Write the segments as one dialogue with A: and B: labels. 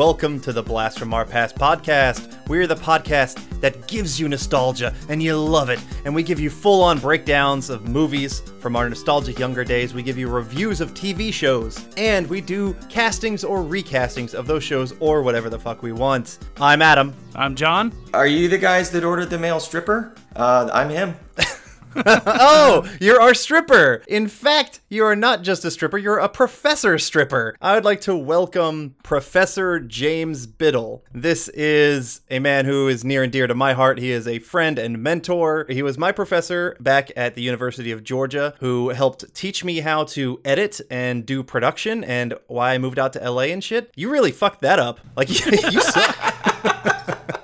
A: welcome to the Blast from Our Past podcast. We're the podcast that gives you nostalgia and you love it. And we give you full on breakdowns of movies from our nostalgic younger days. We give you reviews of TV shows. And we do castings or recastings of those shows or whatever the fuck we want. I'm Adam.
B: I'm John.
C: Are you the guys that ordered the male stripper? Uh, I'm him.
A: oh, you're our stripper. In fact, you are not just a stripper, you're a professor stripper. I would like to welcome Professor James Biddle. This is a man who is near and dear to my heart. He is a friend and mentor. He was my professor back at the University of Georgia who helped teach me how to edit and do production and why I moved out to LA and shit. You really fucked that up. Like you suck.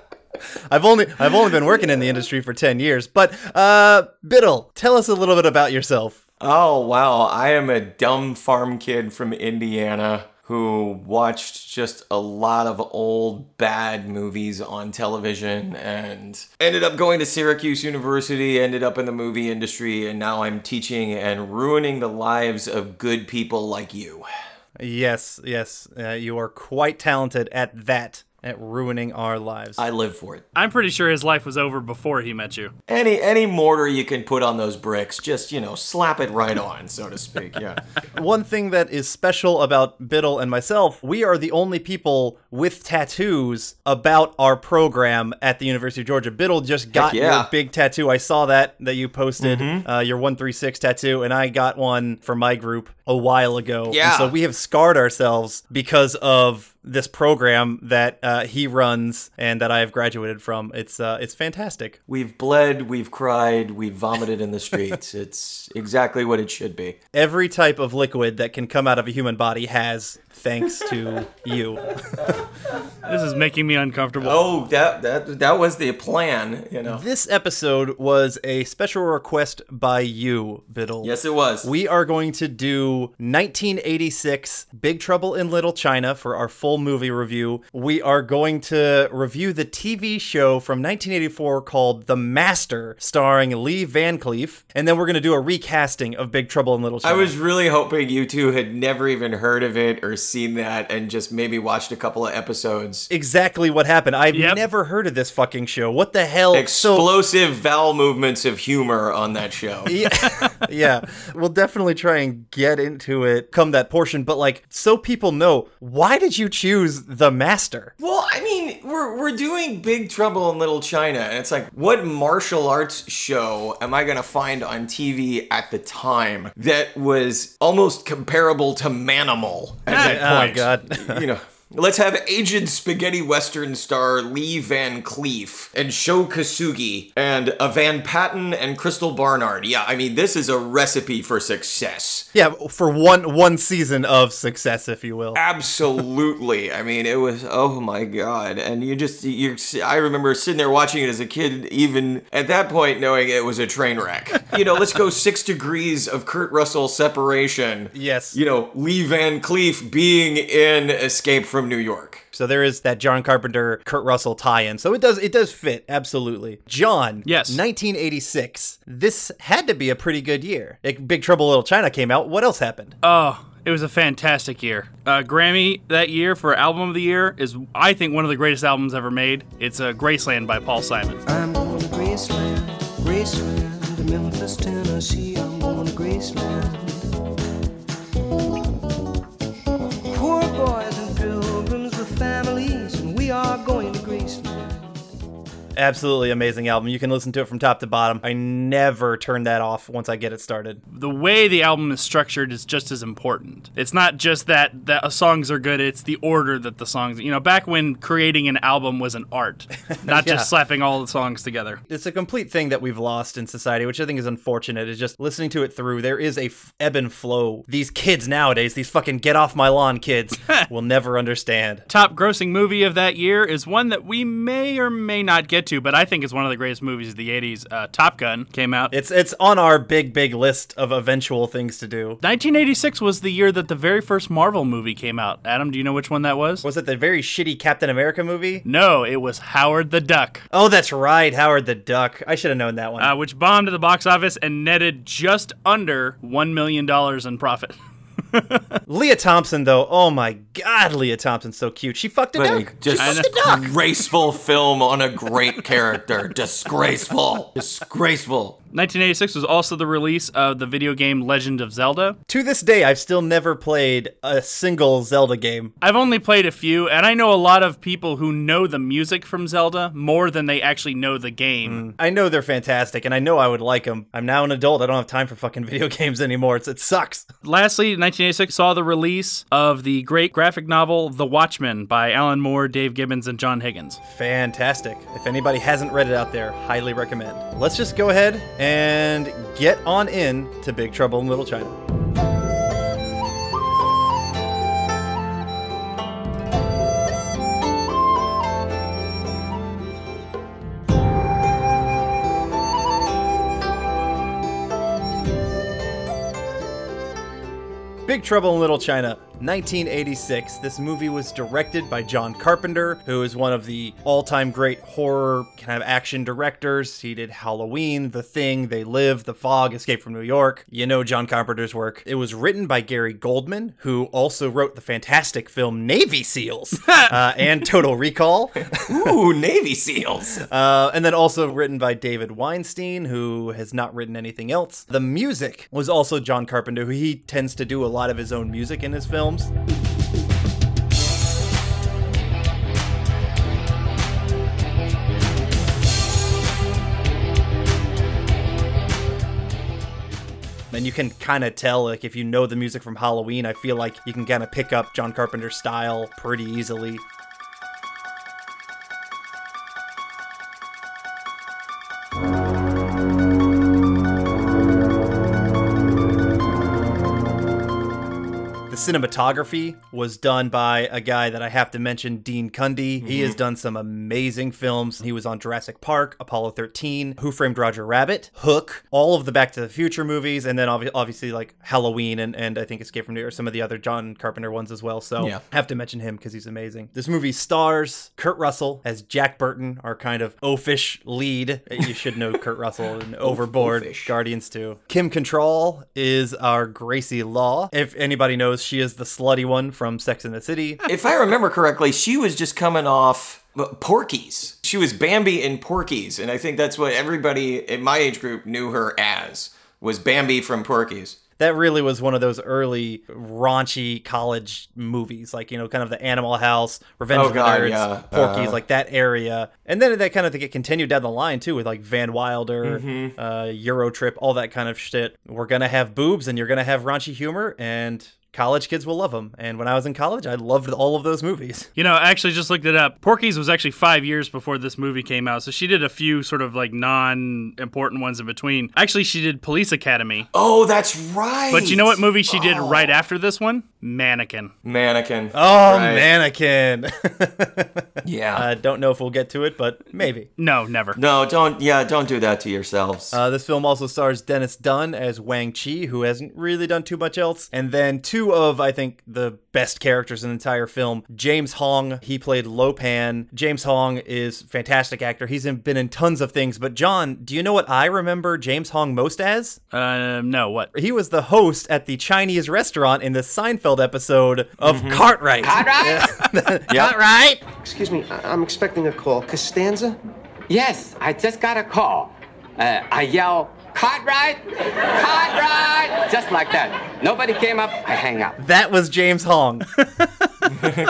A: I've only I've only been working in the industry for 10 years. But uh Biddle, tell us a little bit about yourself.
C: Oh, wow. I am a dumb farm kid from Indiana who watched just a lot of old bad movies on television and ended up going to Syracuse University, ended up in the movie industry, and now I'm teaching and ruining the lives of good people like you.
A: Yes, yes, uh, you are quite talented at that at ruining our lives.
C: I live for it.
B: I'm pretty sure his life was over before he met you.
C: Any any mortar you can put on those bricks, just you know, slap it right on, so to speak. Yeah.
A: One thing that is special about Biddle and myself, we are the only people with tattoos about our program at the University of Georgia. Biddle just got
C: yeah.
A: your big tattoo. I saw that that you posted uh, your one three six tattoo, and I got one for my group a while ago.
C: Yeah.
A: And so we have scarred ourselves because of this program that uh, he runs and that I have graduated from. It's uh, it's fantastic.
C: We've bled, we've cried, we've vomited in the streets. it's exactly what it should be.
A: Every type of liquid that can come out of a human body has, thanks to you.
B: This is making me uncomfortable.
C: Oh, that that that was the plan, you know.
A: This episode was a special request by you, Biddle.
C: Yes, it was.
A: We are going to do 1986 Big Trouble in Little China for our full movie review. We are going to review the TV show from 1984 called The Master, starring Lee Van Cleef, and then we're going to do a recasting of Big Trouble in Little China.
C: I was really hoping you two had never even heard of it or seen that and just maybe watched a couple of episodes.
A: exactly what happened. I've
B: Yep.
A: never heard of this fucking show. What the hell? So
C: Explosive vowel movements of humor on that show.
A: yeah, yeah. We'll definitely try and get into it come that portion, but like, so people know, why did you choose the master?
C: Well, I mean, we're we're doing Big Trouble in Little China, and it's like, what martial arts show am I gonna find on TV at the time that was almost comparable to Manimal at that point?
A: Oh,
C: point?
A: God.
C: you know. Let's have aged spaghetti western star Lee Van Cleef and Sho Kosugi and a Van Patten and Crystal Bernard. Yeah, I mean this is a recipe for success.
A: Yeah, for one one season of success, if you will.
C: Absolutely. I mean, it was oh my god, and you just you. I remember sitting there watching it as a kid, even at that point, knowing it was a train wreck. You know, let's go six degrees of Kurt Russell separation.
A: Yes.
C: You know, Lee Van Cleef being in Escape from New York.
A: So there is that John Carpenter, Kurt Russell tie-in. So it does it does fit absolutely. John,
B: Yes.
A: 1986. This had to be a pretty good year. Like, Big Trouble Little China came out. What else happened?
B: Oh, it was a fantastic year. Uh, Grammy that year for Album of the Year is, I think, one of the greatest albums ever made. It's uh, Graceland by Paul Simon.
D: I'm going to Graceland, Graceland, Memphis, Tennessee. I'm going to Graceland.
A: Absolutely amazing album. You can listen to it from top to bottom. I never turn that off once I get it started.
B: The way the album is structured is just as important. It's not just that that songs are good; it's the order that the songs. You know, back when creating an album was an art, not
A: Yeah.
B: just slapping all the songs together.
A: It's a complete thing that we've lost in society, which I think is unfortunate. Is just listening to it through. There is a f- ebb and flow. These kids nowadays, these fucking get off my lawn kids, will never understand.
B: Top grossing movie of that year is one that we may or may not get to, but I think it's one of the greatest movies of the 80s. Uh, Top Gun came out.
A: It's it's on our big big list of eventual things to do.
B: 1986 was the year that the very first Marvel movie came out. Adam, do you know which one that was?
A: Was it the very shitty Captain America movie?
B: No, it was Howard the Duck,
A: Oh, that's right, Howard the Duck. I should have known that one.
B: uh, which bombed at the box office and netted just under $1 million in profit.
A: Lea Thompson, though, oh my god, Lea Thompson's so cute. She fucked a duck.
C: Just
A: she fucked a duck.
C: graceful film on a great character. Disgraceful. Disgraceful.
B: 1986 was also the release of the video game Legend of Zelda.
A: To this day, I've still never played a single Zelda game.
B: I've only played a few, and I know a lot of people who know the music from Zelda more than they actually know the game. Mm.
A: I know they're fantastic, and I know I would like them. I'm now an adult. I don't have time for fucking video games anymore. It's, it sucks.
B: Lastly, 1986 saw the release of the great graphic novel The Watchmen by Alan Moore, Dave Gibbons, and John Higgins.
A: Fantastic. If anybody hasn't read it out there, highly recommend. Let's just go ahead and get on in to Big Trouble in Little China. Big Trouble in Little China, 1986. This movie was directed by John Carpenter, who is one of the all time great horror kind of action directors. He did Halloween, The Thing, They Live, The Fog, Escape from New York. You know John Carpenter's work. It was written by Gary Goldman, who also wrote the fantastic film Navy SEALs uh, and Total Recall.
C: Ooh, Navy SEALs.
A: Uh, and then also written by David Weinstein, who has not written anything else. The music was also John Carpenter, who he tends to do a lot of his own music in his films. And you can kind of tell, like, if you know the music from Halloween, I feel like you can kind of pick up John Carpenter's style pretty easily. The cinematography was done by a guy that I have to mention, Dean Cundey. He mm-hmm. has done some amazing films. He was on Jurassic Park, Apollo 13, Who Framed Roger Rabbit, Hook, all of the Back to the Future movies, and then obvi- obviously like Halloween and, and I think Escape from New York, some of the other John Carpenter ones as well. So
C: Yeah.
A: I have to mention him because he's amazing. This movie stars Kurt Russell as Jack Burton, our kind of oafish lead. You should know Kurt Russell and Overboard,
C: oafish.
A: Guardians 2. Kim Cattrall is our Gracie Law. If anybody knows, she is the slutty one from Sex and the City.
C: If I remember correctly, she was just coming off uh, Porky's. She was Bambi in Porky's, and I think that's what everybody in my age group knew her as was Bambi from Porky's.
A: That really was one of those early raunchy college movies, like you know, kind of the Animal House, Revenge
C: Oh,
A: of the
C: God,
A: Nerds,
C: yeah.
A: Porky's,
C: Uh-huh.
A: like that area. And then that kind of get continued down the line too, with like Van Wilder,
C: Mm-hmm.
A: uh, Euro Trip, all that kind of shit. We're gonna have boobs, and you're gonna have raunchy humor, and college kids will love them. And when I was in college, I loved all of those movies.
B: You know, I actually just looked it up. Porky's was actually five years before this movie came out, so she did a few sort of like non-important ones in between. Actually, she did Police Academy,
C: Oh, that's right.
B: but you know what movie she did oh. right after this one? Mannequin.
C: Mannequin.
A: Oh,
C: Right.
A: mannequin!
C: Yeah.
A: I don't know if we'll get to it, but maybe.
B: No, never.
C: no, don't. Yeah, don't do that to yourselves.
A: Uh, this film also stars Dennis Dun as Wang Chi, who hasn't really done too much else. And then two of, I think, the best characters in the entire film. James Hong, he played Lopan. James Hong is fantastic actor. He's in, been in tons of things. But John, do you know what I remember James Hong most as?
B: Uh, no, what?
A: He was the host at the Chinese restaurant in the Seinfeld episode of Cartwright.
E: Cartwright?
A: Cartwright!
E: Excuse me, I- I'm expecting a call. Costanza?
F: Yes, I just got a call. Uh, I yell, Cartwright! Cartwright! Just like that. Nobody came up, I hang up.
A: That was James Hong.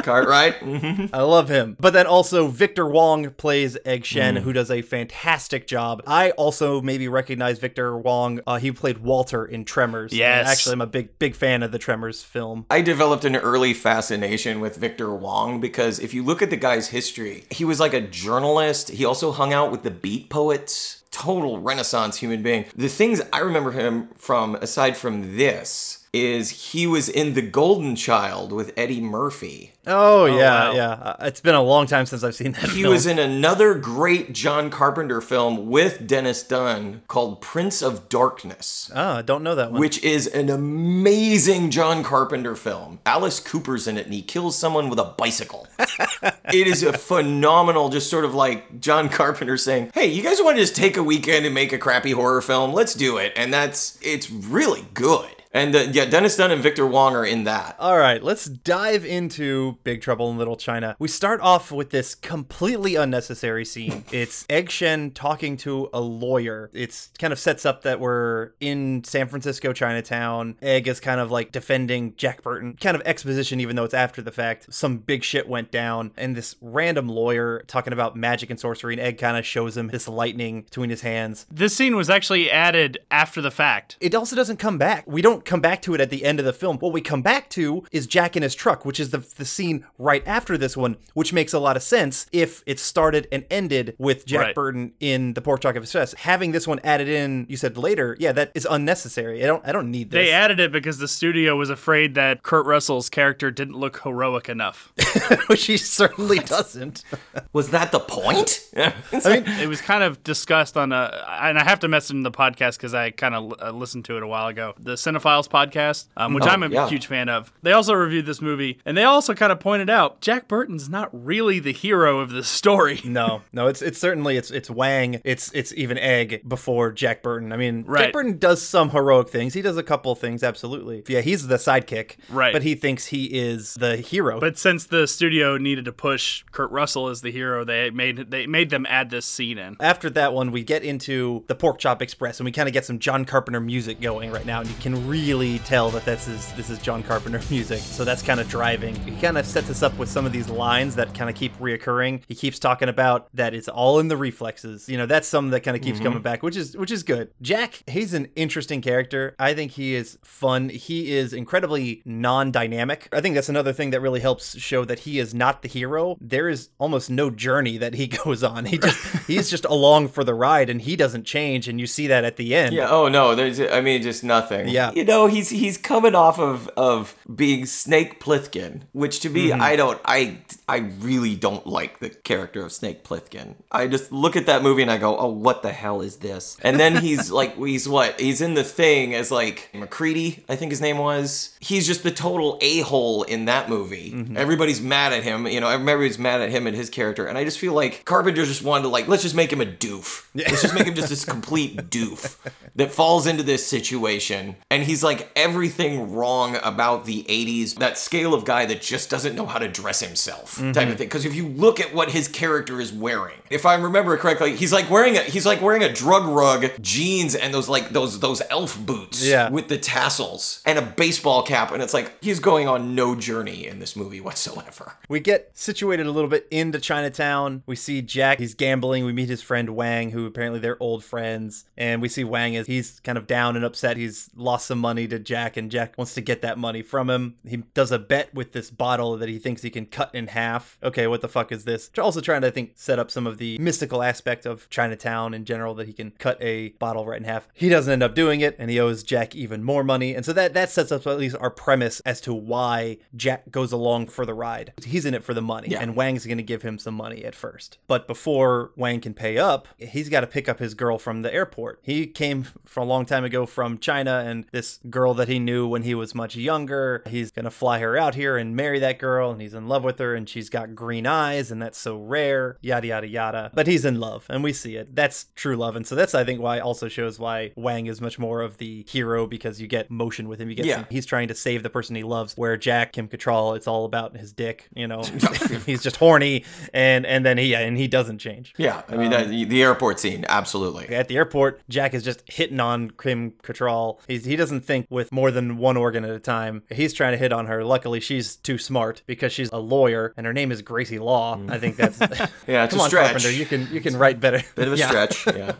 C: Cartwright.
A: I love him. But then also Victor Wong plays Egg Shen, who does a fantastic job. I also maybe recognize Victor Wong. Uh, he played Walter in Tremors.
B: Yes.
A: And actually, I'm a big big fan of the Tremors film.
C: I developed an early fascination with Victor Wong because if you look at the guy's history, he was like a journalist. He also hung out with the beat poets. Total renaissance human being. The things I remember him from, aside from this, is he was in The Golden Child with Eddie Murphy.
A: Oh, yeah,
B: wow.
A: yeah. Uh, it's been a long time since I've seen that
C: He
A: film.
C: was in another great John Carpenter film with Dennis Dun called Prince of Darkness.
A: Oh, I don't know that one.
C: which is an amazing John Carpenter film. Alice Cooper's in it and he kills someone with a bicycle. it is a phenomenal, just sort of like John Carpenter saying, Hey, you guys want to just take a weekend and make a crappy horror film? Let's do it. And that's, it's really good. And uh, yeah, Dennis Dun and Victor Wong are in that.
A: All right, let's dive into Big Trouble in Little China. We start off with this completely unnecessary scene. It's Egg Shen talking to a lawyer. It's kind of sets up that we're in San Francisco, Chinatown. Egg is kind of like defending Jack Burton, kind of exposition, even though it's after the fact. Some big shit went down, and this random lawyer talking about magic and sorcery, and Egg kind of shows him this lightning between his hands.
B: This scene was actually added after the fact.
A: It also doesn't come back. We don't come back to it at the end of the film. What we come back to is Jack in his truck, which is the, the scene right after this one, which makes a lot of sense if it started and ended with Jack
B: Right.
A: Burton in the Pork Chop Express. Having this one added in, you said later, yeah, that is unnecessary. I don't I don't need this.
B: They added it because the studio was afraid that Kurt Russell's character didn't look heroic enough.
A: which he certainly doesn't.
C: Was that the point?
B: I mean, it was kind of discussed on a, and I have to mention the podcast because I kind of uh, listened to it a while ago, the Cinephiles podcast, um, which
C: Oh,
B: I'm a
C: yeah.
B: huge fan of. They also reviewed this movie, and they also kind of pointed out Jack Burton's not really the hero of the story.
A: No, no, it's it's certainly it's it's Wang, it's it's even Egg before Jack Burton. I mean, Jack
B: Right.
A: Burton does some heroic things. He does a couple things, absolutely. Yeah, he's the sidekick,
B: Right.
A: But he thinks he is the hero.
B: But since the studio needed to push Kurt Russell as the hero, they made they made them add this scene in.
A: after that one, we get into the Pork Chop Express, and we kind of get some John Carpenter music going right now, and you can really tell that this is this is John Carpenter music. So that's kind of driving. He kind of sets us up with some of these lines that kind of keep reoccurring. He keeps talking about that it's all in the reflexes. You know, that's something that kind of keeps coming mm-hmm. back, which is which is good. Jack, he's an interesting character. I think he is fun. He is incredibly non-dynamic. I think that's another thing that really helps show that he is not the hero. There is almost no journey that he goes on. He just he's just along for the ride and he doesn't change and you see that at the end.
C: Yeah. Oh no. There's. I mean, just nothing.
A: Yeah.
C: Know, he's he's coming off of of being Snake Plissken, which to me, mm-hmm. I don't. I I really don't like the character of Snake Plissken. I just look at that movie and I go, oh, what the hell is this? And then he's like, he's what? He's in the thing as like MacReady, I think his name was. He's just the total a hole in that movie. Mm-hmm. Everybody's mad at him. You know, everybody's mad at him and his character. And I just feel like Carpenter just wanted to like, let's just make him a doof. Let's just make him just this complete doof that falls into this situation. And he's like everything wrong about the 80s, that scale of guy that just doesn't know how to dress himself type of mm-hmm. thing. Because if you look at what his character is wearing, if I remember correctly, he's like wearing a he's like wearing a drug rug, jeans, and those like those those elf boots
A: Yeah.
C: with the tassels and a baseball cap. And it's like he's going on no journey in this movie whatsoever.
A: We get situated a little bit into Chinatown. We see Jack, he's gambling. We meet his friend Wang, who apparently they're old friends. And we see Wang as he's kind of down and upset. He's lost some money to Jack, and Jack wants to get that money from him. He does a bet with this bottle that he thinks he can cut in half. Okay, what the fuck is this? Also trying to, I think, set up some of the mystical aspect of Chinatown in general that he can cut a bottle right in half. He doesn't end up doing it, and he owes Jack even more money. And so that, that sets up at least our premise as to why Jack goes along for the ride. He's in it for the money,
C: Yeah.
A: and Wang's going to give him some money at first. But before Wang can pay up, he's got to pick up his girl from the airport. He came for a long time ago from China, and this girl that he knew when he was much younger, he's going to fly her out here and marry that girl, and he's in love with her, and she's got green eyes, and that's so rare, yada, yada, yada. But he's in love, and we see it. That's true love. And so that's, I think, why also shows why Wang is much more of the hero because you get motion with him. You get
C: Yeah.
A: some- he's trying to save the person he loves, where Jack, Kim Cattrall, it's all about his dick, you know. he's just horny, and and then he and he doesn't change.
C: Yeah. I mean, that, um, the airport scene, absolutely.
A: At the airport, Jack is just hitting on Kim Cattrall. He's, he doesn't think with more than one organ at a time. He's trying to hit on her. Luckily, she's too smart because she's a lawyer and her name is Gracie Law. I think that's
C: Yeah, it's
A: Come
C: a
A: on,
C: stretch.
A: Carpenter. You can you can write better.
C: Bit of a
A: Yeah.
C: stretch. Yeah.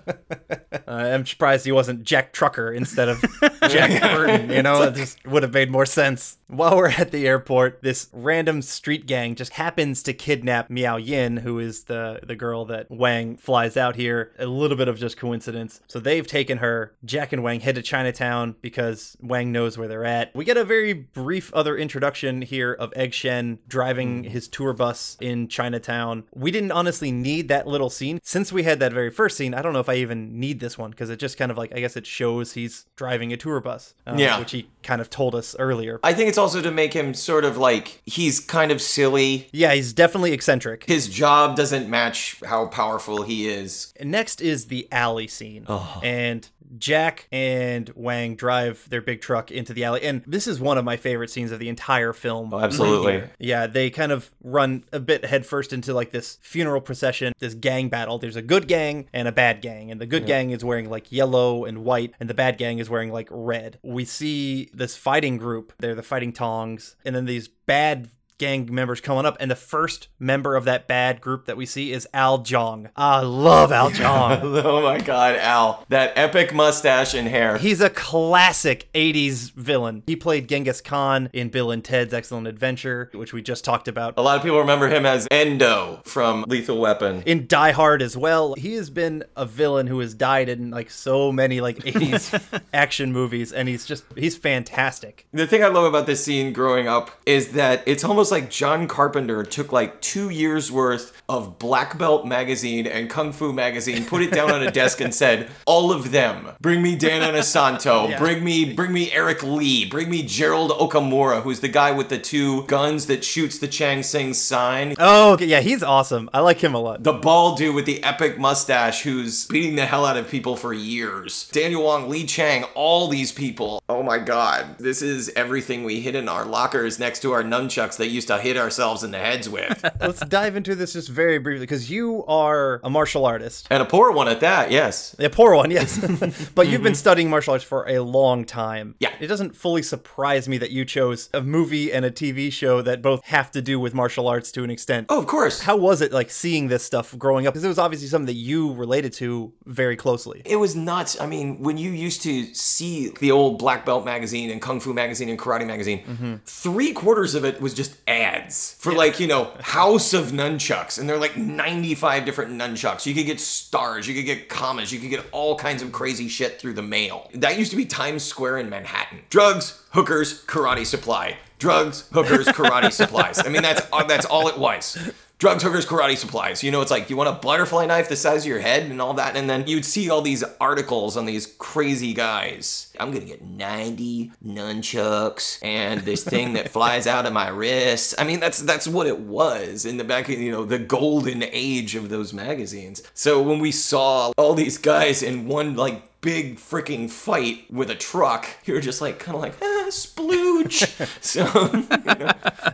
A: Uh, I'm surprised he wasn't Jack Trucker instead of Jack Burton. You know, it just would have made more sense. While we're at the airport, this random street gang just happens to kidnap Miao Yin, who is the the girl that Wang flies out here. A little bit of just coincidence. So they've taken her. Jack and Wang head to Chinatown because Wang knows where they're at. We get a very brief other introduction here of Egg Shen driving his tour bus in Chinatown. We didn't honestly need that little scene. Since we had that very first scene, I don't know if I even need this one because it just kind of like, I guess it shows he's driving a tour bus, uh,
C: Yeah.
A: which he kind of told us earlier.
C: I think it's also to make him sort of like he's kind of silly.
A: Yeah, he's definitely eccentric.
C: His job doesn't match how powerful he is.
A: Next is the alley scene. And Jack and Wang drive their big truck into the alley, and this is one of my favorite scenes of the entire film.
C: Oh, absolutely.
A: Yeah, they kind of run a bit headfirst into like this funeral procession, this gang battle. There's a good gang and a bad gang, and the good gang is wearing like yellow and white, and the bad gang is wearing like red. We see this fighting group, they're the fighting tongs, and then these bad gang members coming up, and the first member of that bad group that we see is Al Leong. I love Al Jong.
C: oh my god, Al. That epic mustache and hair.
A: He's a classic 80s villain. He played Genghis Khan in Bill and Ted's Excellent Adventure, which we just talked about.
C: A lot of people remember him as Endo from Lethal Weapon.
A: in Die Hard as well. He has been a villain who has died in like so many like 80s action movies and he's just he's fantastic.
C: The thing I love about this scene growing up is that it's almost like John Carpenter took like two years worth of Black Belt magazine and Kung Fu magazine, put it down on a desk and said, all of them. Bring me Dan Inosanto. Bring me bring me Eric Lee. Bring me Gerald Okamura, who's the guy with the two guns that shoots the Chang Sing sign.
A: Oh, yeah, he's awesome. I like him a lot.
C: The bald dude with the epic mustache who's beating the hell out of people for years. Daniel Wong, Lee Chang, all these people. Oh my god. This is everything we hid in our lockers next to our nunchucks that used to hit ourselves in the heads with.
A: Let's dive into this just very briefly because you are a martial artist.
C: and a poor one at that, yes.
A: A poor one, yes. but you've been mm-hmm. studying martial arts for a long time.
C: Yeah.
A: It doesn't fully surprise me that you chose a movie and a TV show that both have to do with martial arts to an extent.
C: Oh, of course.
A: How was it like seeing this stuff growing up? Because it was obviously something that you related to very closely.
C: It was nuts. I mean, when you used to see the old Black Belt magazine and Kung Fu magazine and Karate magazine, mm-hmm. three quarters of it was just ads for like, you know, House of Nunchucks. And they're like 95 different nunchucks. You could get stars, you could get commas, you could get all kinds of crazy shit through the mail. That used to be Times Square in Manhattan. Drugs, hookers, karate supply. Drugs, hookers, karate supplies. I mean, that's uh, that's all it was. Drugs, hookers, karate supplies. You know, it's like you want a butterfly knife the size of your head and all that, and then you'd see all these articles on these crazy guys. I'm gonna get 90 nunchucks and this thing that flies out of my wrist. I mean, that's that's what it was in the back, of, you know, the golden age of those magazines. So when we saw all these guys in one like big freaking fight with a truck, you're just like kind of like ah, splooge. so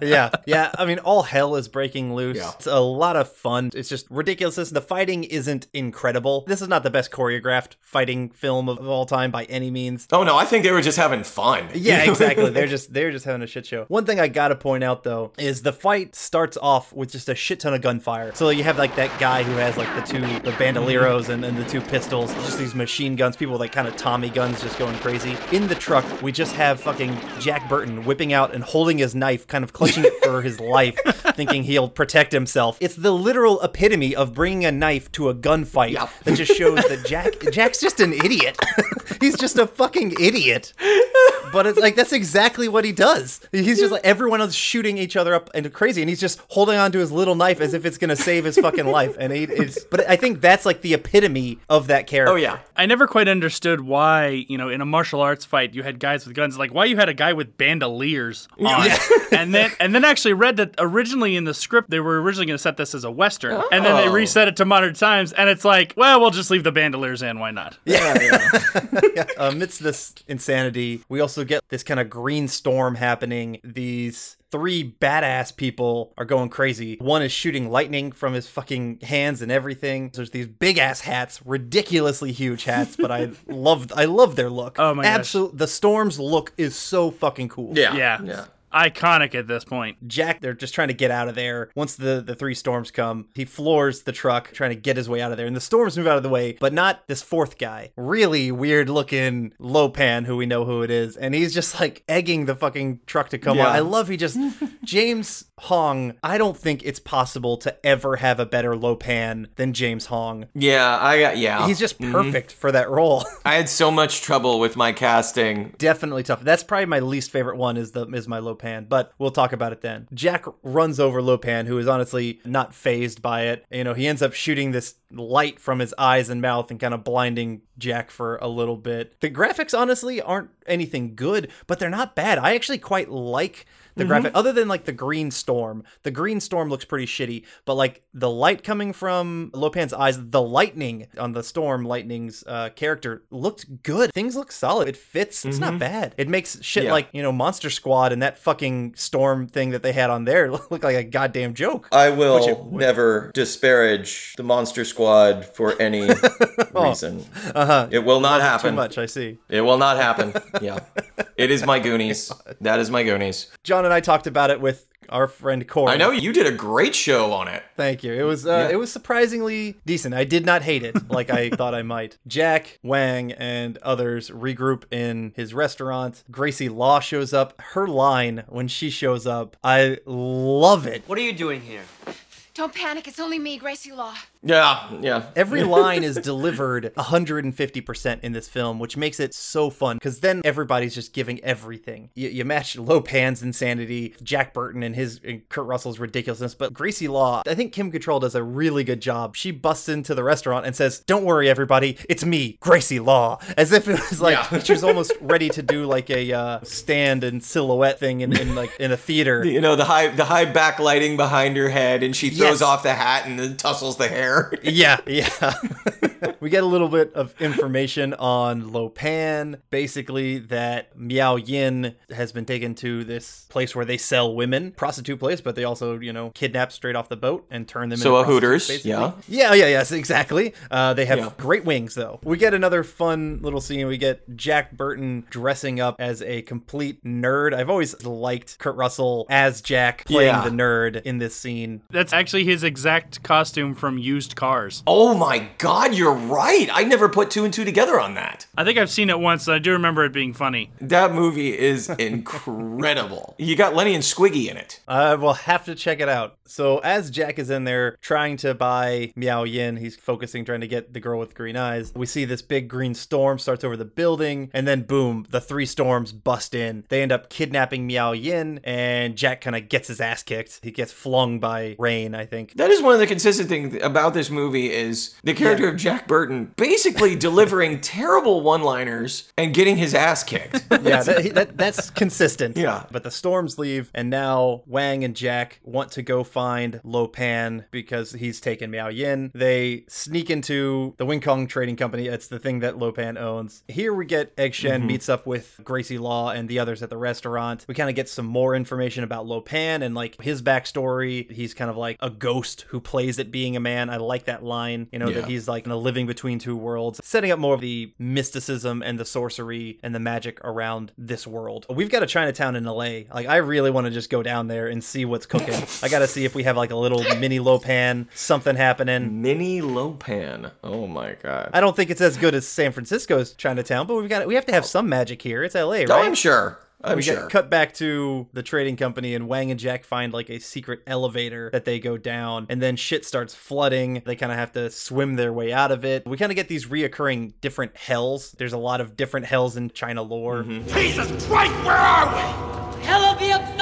A: yeah, yeah. I mean, all hell is breaking loose.
C: Yeah.
A: It's a lot of fun. It's just ridiculousness. The fighting isn't incredible. This is not the best choreographed fighting film of all time by any means.
C: Oh no, I think they were just having fun.
A: Yeah, exactly. they're just they're just having a shit show. One thing I gotta point out though is the fight starts off with just a shit ton of gunfire. So you have like that guy who has like the two the bandoleros and, and the two pistols, just these machine guns, people like kind of Tommy guns just going crazy. In the truck, we just have fucking Jack Burton whipping out and holding his knife, kind of clutching it for his life, thinking he'll protect himself. It's the literal epitome of bringing a knife to a gunfight that just shows that Jack Jack's just an idiot. He's just a fucking idiot. But it's like that's exactly what he does. He's just like everyone else shooting each other up and crazy, and he's just holding on to his little knife as if it's gonna save his fucking life. And he, it's, but I think that's like the epitome of that character.
C: Oh yeah.
B: I never quite understood why, you know, in a martial arts fight you had guys with guns, like why you had a guy with bandoliers on. and then and then actually read that originally in the script they were originally going to set this as a western, and then they
C: Oh.
B: reset it to modern times, and it's like, well, we'll just leave the bandoliers in, why not?
C: Yeah, yeah.
A: amidst this insanity, we also get this kind of green storm happening. These three badass people are going crazy. One is shooting lightning from his fucking hands and everything. There's these big ass hats, ridiculously huge hats, but I love I love their look.
B: Oh my gosh.
A: Absolute the storm's look is so fucking cool.
C: Yeah.
B: Yeah.
C: Yeah.
B: Iconic at this point.
A: Jack, they're just trying to get out of there. Once the, the three storms come, he floors the truck, trying to get his way out of there. And the storms move out of the way, but not this fourth guy. Really weird looking Lopan, who we know who it is. And he's just like egging the fucking truck to come
C: Yeah.
A: on. I love he just, James Hong, I don't think it's possible to ever have a better Lopan than James Hong.
C: Yeah, I got yeah.
A: He's just mm-hmm. perfect for that role.
C: I had so much trouble with my casting.
A: definitely tough. That's probably my least favorite one is the is my Lopan, but we'll talk about it then. Jack runs over Lopan, who is honestly not phased by it. You know, he ends up shooting this light from his eyes and mouth and kind of blinding Jack for a little bit. The graphics honestly aren't anything good, but they're not bad. I actually quite like the graphic other than like the green storm. The green storm looks pretty shitty, but like the light coming from Lopan's eyes, the lightning on the storm lightning's uh, character looked good. Things look solid. It fits. It's not bad. It makes shit
C: Yeah.
A: like, you know, Monster Squad and that fucking storm thing that they had on there look like a goddamn joke.
C: I will
A: it-
C: never disparage the Monster Squad for any reason. Uh-huh. It will not
A: Too
C: happen.
A: much, I see.
C: It will not happen. Yeah. It is my Goonies. That is my Goonies.
A: John and I talked about it with our friend Corey.
C: I know you did a great show on it.
A: Thank you. It was uh, it was surprisingly decent. I did not hate it like I thought I might. Jack, Wang, and others regroup in his restaurant. Gracie Law shows up. Her line when she shows up, I love it.
G: What are you doing here?
H: Don't panic, it's only me, Gracie Law.
C: Yeah, yeah.
A: Every line is delivered 150% in this film, which makes it so fun because then everybody's just giving everything. You, you match Lopan's insanity, Jack Burton and his and Kurt Russell's ridiculousness, but Gracie Law, I think Kim Cattrall does a really good job. She busts into the restaurant and says, "Don't worry, everybody, it's me, Gracie Law," as if it was like
C: Yeah.
A: she was almost ready to do like a uh, stand and silhouette thing in, in like in a theater.
C: You know the high the high backlighting behind her head, and she throws
A: Yes.
C: off the hat and then tussles the hair.
A: yeah, yeah. we get a little bit of information on Lopan, basically that Miao Yin has been taken to this place where they sell women, prostitute place, but they also, you know, kidnap straight off the boat and turn them
C: So
A: into
C: a Hooters,
A: prostitutes,
C: yeah.
A: Yeah, yeah, yes, exactly. Uh, they have
C: Yeah.
A: great wings though. We get another fun little scene. We get Jack Burton dressing up as a complete nerd. I've always liked Kurt Russell as Jack playing
C: Yeah.
A: the nerd in this scene.
B: That's actually his exact costume from Used Cars.
C: Oh my god, you're right. I never put two and two together on that.
B: I think I've seen it once. and I do remember it being funny.
C: That movie is incredible. you got Lenny and Squiggy in it.
A: Uh, I will have to check it out. So as Jack is in there trying to buy Miao Yin, he's focusing trying to get the girl with green eyes. We see this big green storm starts over the building, and then boom, the three storms bust in. They end up kidnapping Miao Yin, and Jack kind of gets his ass kicked. He gets flung by rain, I think.
C: That is one of the consistent things about this movie is the character of Jack Burton basically delivering terrible one-liners and getting his ass kicked.
A: yeah, that, that that's consistent.
C: Yeah.
A: But the storms leave, and now Wang and Jack want to go find Lopan because he's taken Miao Yin. They sneak into the Wing Kong Trading Company. It's the thing that Lopan owns. Here we get Egg Shen mm-hmm. meets up with Gracie Law and the others at the restaurant. We kind of get some more information about Lopan and like his backstory. He's kind of like a ghost who plays at being a man. I like that line, you know,
C: Yeah.
A: that he's like in a living between two worlds, setting up more of the mysticism and the sorcery and the magic around this world. We've got a Chinatown in LA. Like, I really want to just go down there and see what's cooking. I got to see if we have like a little mini Lopan, something happening.
C: Minnie Lopan. Oh my god.
A: I don't think it's as good as San Francisco's Chinatown, but we've got we have to have oh. some magic here. It's LA, oh, right?
C: Oh, I'm sure. I'm
A: we
C: sure.
A: get cut back to the trading company, and Wang and Jack find like a secret elevator that they go down, and then shit starts flooding. They kind of have to swim their way out of it. We kind of get these reoccurring different hells. There's a lot of different hells in China lore. Mm-hmm. Jesus Christ, where are we?
G: Hell of the upside down sinners!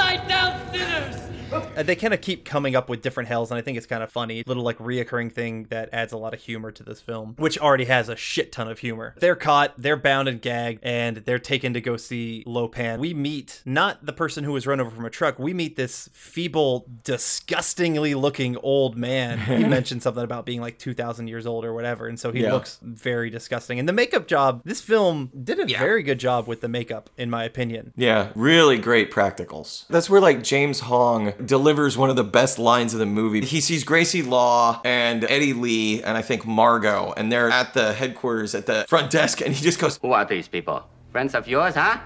A: Uh, they kind of keep coming up with different hells, and I think it's kind of funny. Little like reoccurring thing that adds a lot of humor to this film, which already has a shit ton of humor. They're caught, they're bound and gagged, and they're taken to go see Lopan. We meet not the person who was run over from a truck. We meet this feeble, disgustingly looking old man. He mentioned something about being like 2,000 years old or whatever, and so he
C: Yeah.
A: looks very disgusting. And the makeup job, this film did a very good job with the makeup, in my opinion.
C: Yeah, really great practicals. That's where like James Hong delivers one of the best lines of the movie. He sees Gracie Law and Eddie Lee and I think Margo, and they're at the headquarters at the front desk, and he just goes,
F: Who are these people? Friends of yours, huh?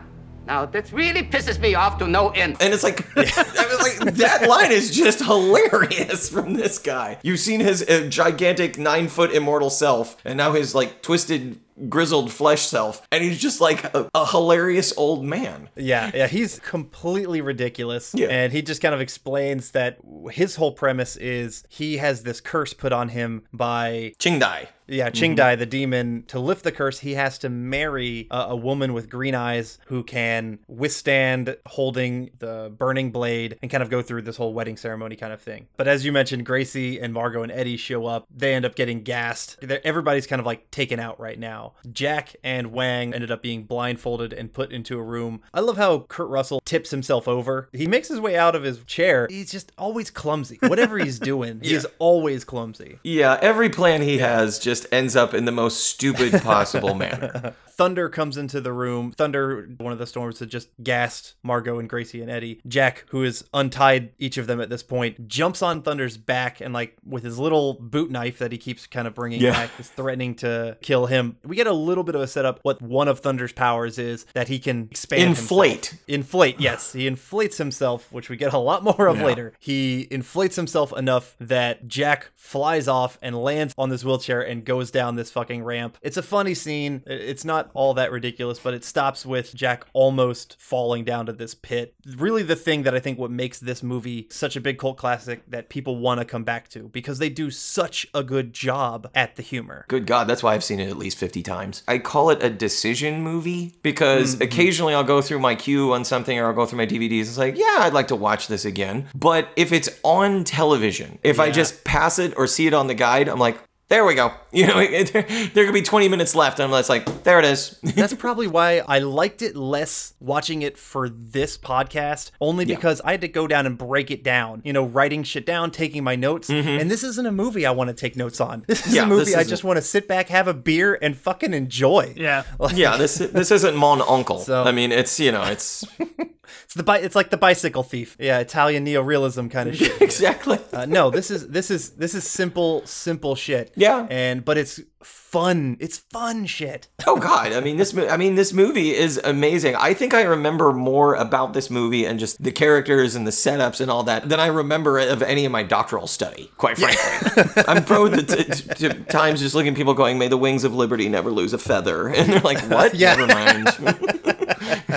F: Now, this really pisses me off to no end.
C: and it's like, I was like that line is just hilarious from this guy. You've seen his uh, gigantic nine foot immortal self, and now his like twisted grizzled flesh self, and he's just like a, a hilarious old man.
A: Yeah, yeah, he's completely ridiculous.
C: Yeah.
A: And he just kind of explains that his whole premise is he has this curse put on him by
C: Chingdai.
A: yeah, mm-hmm. Chingdai, the demon. To lift the curse, he has to marry a, a woman with green eyes who can withstand holding the burning blade and kind of go through this whole wedding ceremony kind of thing. But as you mentioned, Gracie and Margo and Eddie show up. They end up getting gassed. They're, everybody's kind of like taken out right now. Now. Jack and Wang ended up being blindfolded and put into a room. I love how Kurt Russell tips himself over. He makes his way out of his chair. He's just always clumsy. Whatever he's doing, he is always clumsy.
C: Yeah, every plan he has just ends up in the most stupid possible manner.
A: Thunder comes into the room. Thunder, one of the storms that just gassed Margo and Gracie and Eddie. Jack, who is untied each of them at this point, jumps on Thunder's back and, like, with his little boot knife that he keeps kind of bringing
C: Yeah.
A: back, is threatening to kill him. We get a little bit of a setup. What one of Thunder's powers is that he can expand
C: Inflate.
A: himself. Inflate, yes. He inflates himself, which we get a lot more of
C: Yeah.
A: later. He inflates himself enough that Jack flies off and lands on this wheelchair and goes down this fucking ramp. It's a funny scene. It's not all that ridiculous, but it stops with Jack almost falling down to this pit. Really, the thing that I think what makes this movie such a big cult classic that people want to come back to because they do such a good job at the humor.
C: Good God, that's why I've seen it at least 50 times. I call it a decision movie because mm-hmm. occasionally I'll go through my queue on something or I'll go through my DVDs. It's like, yeah, I'd like to watch this again. But if it's on television, if I just pass it or see it on the guide, I'm like, there we go. You know, there, there could be 20 minutes left. And I'm just like, there it is.
A: That's probably why I liked it less watching it for this podcast, only because I had to go down and break it down, you know, writing shit down, taking my notes. And this isn't a movie I want to take notes on. This is
C: Mm-hmm. Yeah,
A: a movie I just want to sit back, have a beer, and fucking enjoy.
B: Yeah.
C: yeah, this this isn't Mon Oncle.
A: So-
C: I mean, it's, you know, it's
A: It's the bi- it's like the bicycle thief. Yeah, Italian neorealism kind of shit.
C: exactly.
A: Uh, no, this is this is this is simple simple shit.
C: Yeah.
A: And but it's fun. It's fun shit.
C: Oh God! I mean this. mo- I mean this movie is amazing. I think I remember more about this movie and just the characters and the setups and all that than I remember of any of my doctoral study. Quite frankly, I'm prone to times just looking at people going, "May the wings of liberty never lose a feather," and they're like, "What?
A: Yeah.
C: Never mind."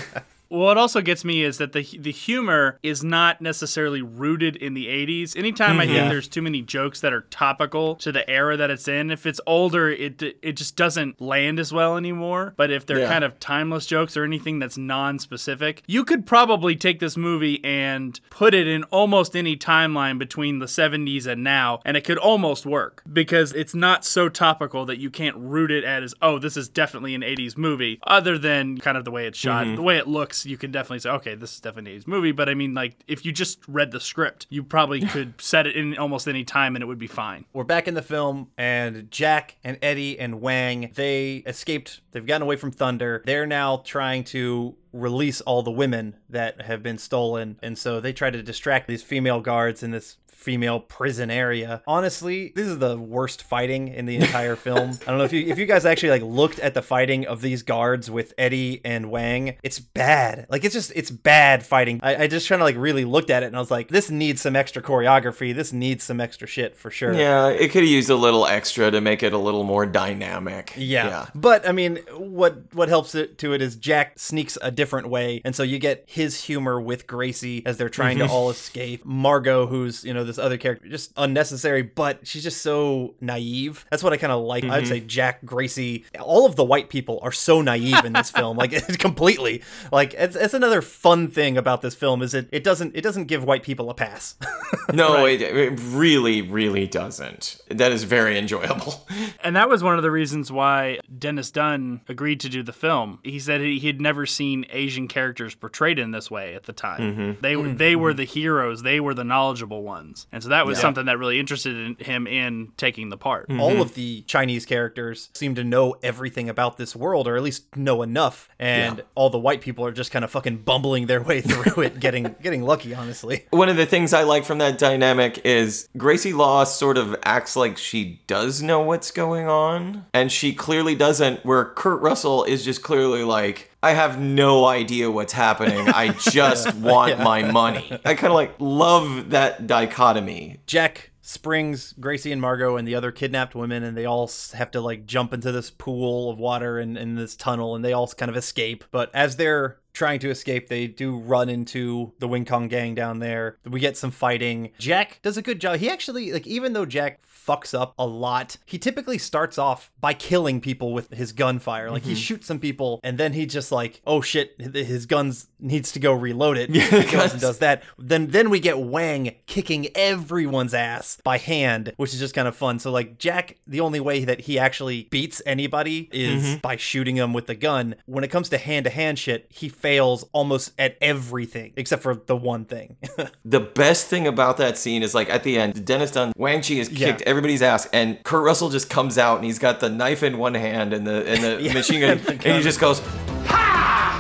B: What also gets me is that the the humor is not necessarily rooted in the 80s. Anytime I think mm-hmm. there's too many jokes that are topical to the era that it's in, if it's older, it it just doesn't land as well anymore. But if they're
C: Yeah.
B: kind of timeless jokes or anything that's non-specific, you could probably take this movie and put it in almost any timeline between the 70s and now, and it could almost work because it's not so topical that you can't root it as oh, this is definitely an 80s movie. Other than kind of the way it's shot, mm-hmm. the way it looks, you can definitely say okay, this is definitely 80s movie. But I mean, like if you just read the script, you probably could set it in almost any time and it would be fine.
A: We're back in the film, and Jack and Eddie and Wang, they escaped. They've gotten away from Thunder. They're now trying to release all the women that have been stolen. And so they try to distract these female guards in this female prison area. Honestly, this is the worst fighting in the entire film. I don't know if you if you guys actually like looked at the fighting of these guards with Eddie and Wang. It's bad. Like it's just it's bad fighting. I, I just kind of like really looked at it and I was like, this needs some extra choreography. This needs some extra shit for sure.
C: yeah, it could have used a little extra to make it a little more dynamic.
A: Yeah. But I mean, what what helps it to it is Jack sneaks a different way, and so you get his humor with Gracie as they're trying to mm-hmm. all escape. Margo, who's you know this other character, just unnecessary, but she's just so naive. That's what I kind of like. I'd mm-hmm. say Jack, Gracie, all of the white people are so naive in this film, like it's completely. Like it's, it's another fun thing about this film is it it doesn't it doesn't give white people a pass.
C: No, it, it really, really doesn't. That is very enjoyable.
B: And that was one of the reasons why Dennis Dun agreed to do the film. He said he had never seen Asian characters portrayed in this way at the time. Mm-hmm. They were they were the heroes, they were the knowledgeable ones. And so that was something that really interested in him in taking the part.
A: all mm-hmm. of the Chinese characters seem to know everything about this world, or at least know enough, and all the white people are just kind of fucking bumbling their way through it, getting getting lucky, honestly.
C: One of the things I like from that dynamic is Gracie Law sort of acts like she does know what's going on, and she clearly doesn't, where Kurt Russell is just clearly like, I have no idea what's happening. I just want my money. I kind of like love that dichotomy.
A: Jack springs Gracie and Margo and the other kidnapped women, and they all have to like jump into this pool of water and in this tunnel, and they all kind of escape. But as they're trying to escape. They do run into the Wing Kong gang down there. We get some fighting. Jack does a good job. He actually, like, even though Jack fucks up a lot, he typically starts off by killing people with his gunfire. Like, he mm-hmm. shoots some people and then he just, like, oh shit, his guns needs to go reload it. he goes and does that. Then, then we get Wang kicking everyone's ass by hand, which is just kind of fun. So, like, Jack, the only way that he actually beats anybody is mm-hmm. by shooting them with the gun. When it comes to hand to hand shit, he fails almost at everything except for the one thing.
C: The best thing about that scene is like at the end, Dennis Dun, Wang Chi has kicked
A: Yeah.
C: everybody's ass, and Kurt Russell just comes out and he's got the knife in one hand and the and the machine gun,
A: and
C: and he just goes. "Ha!"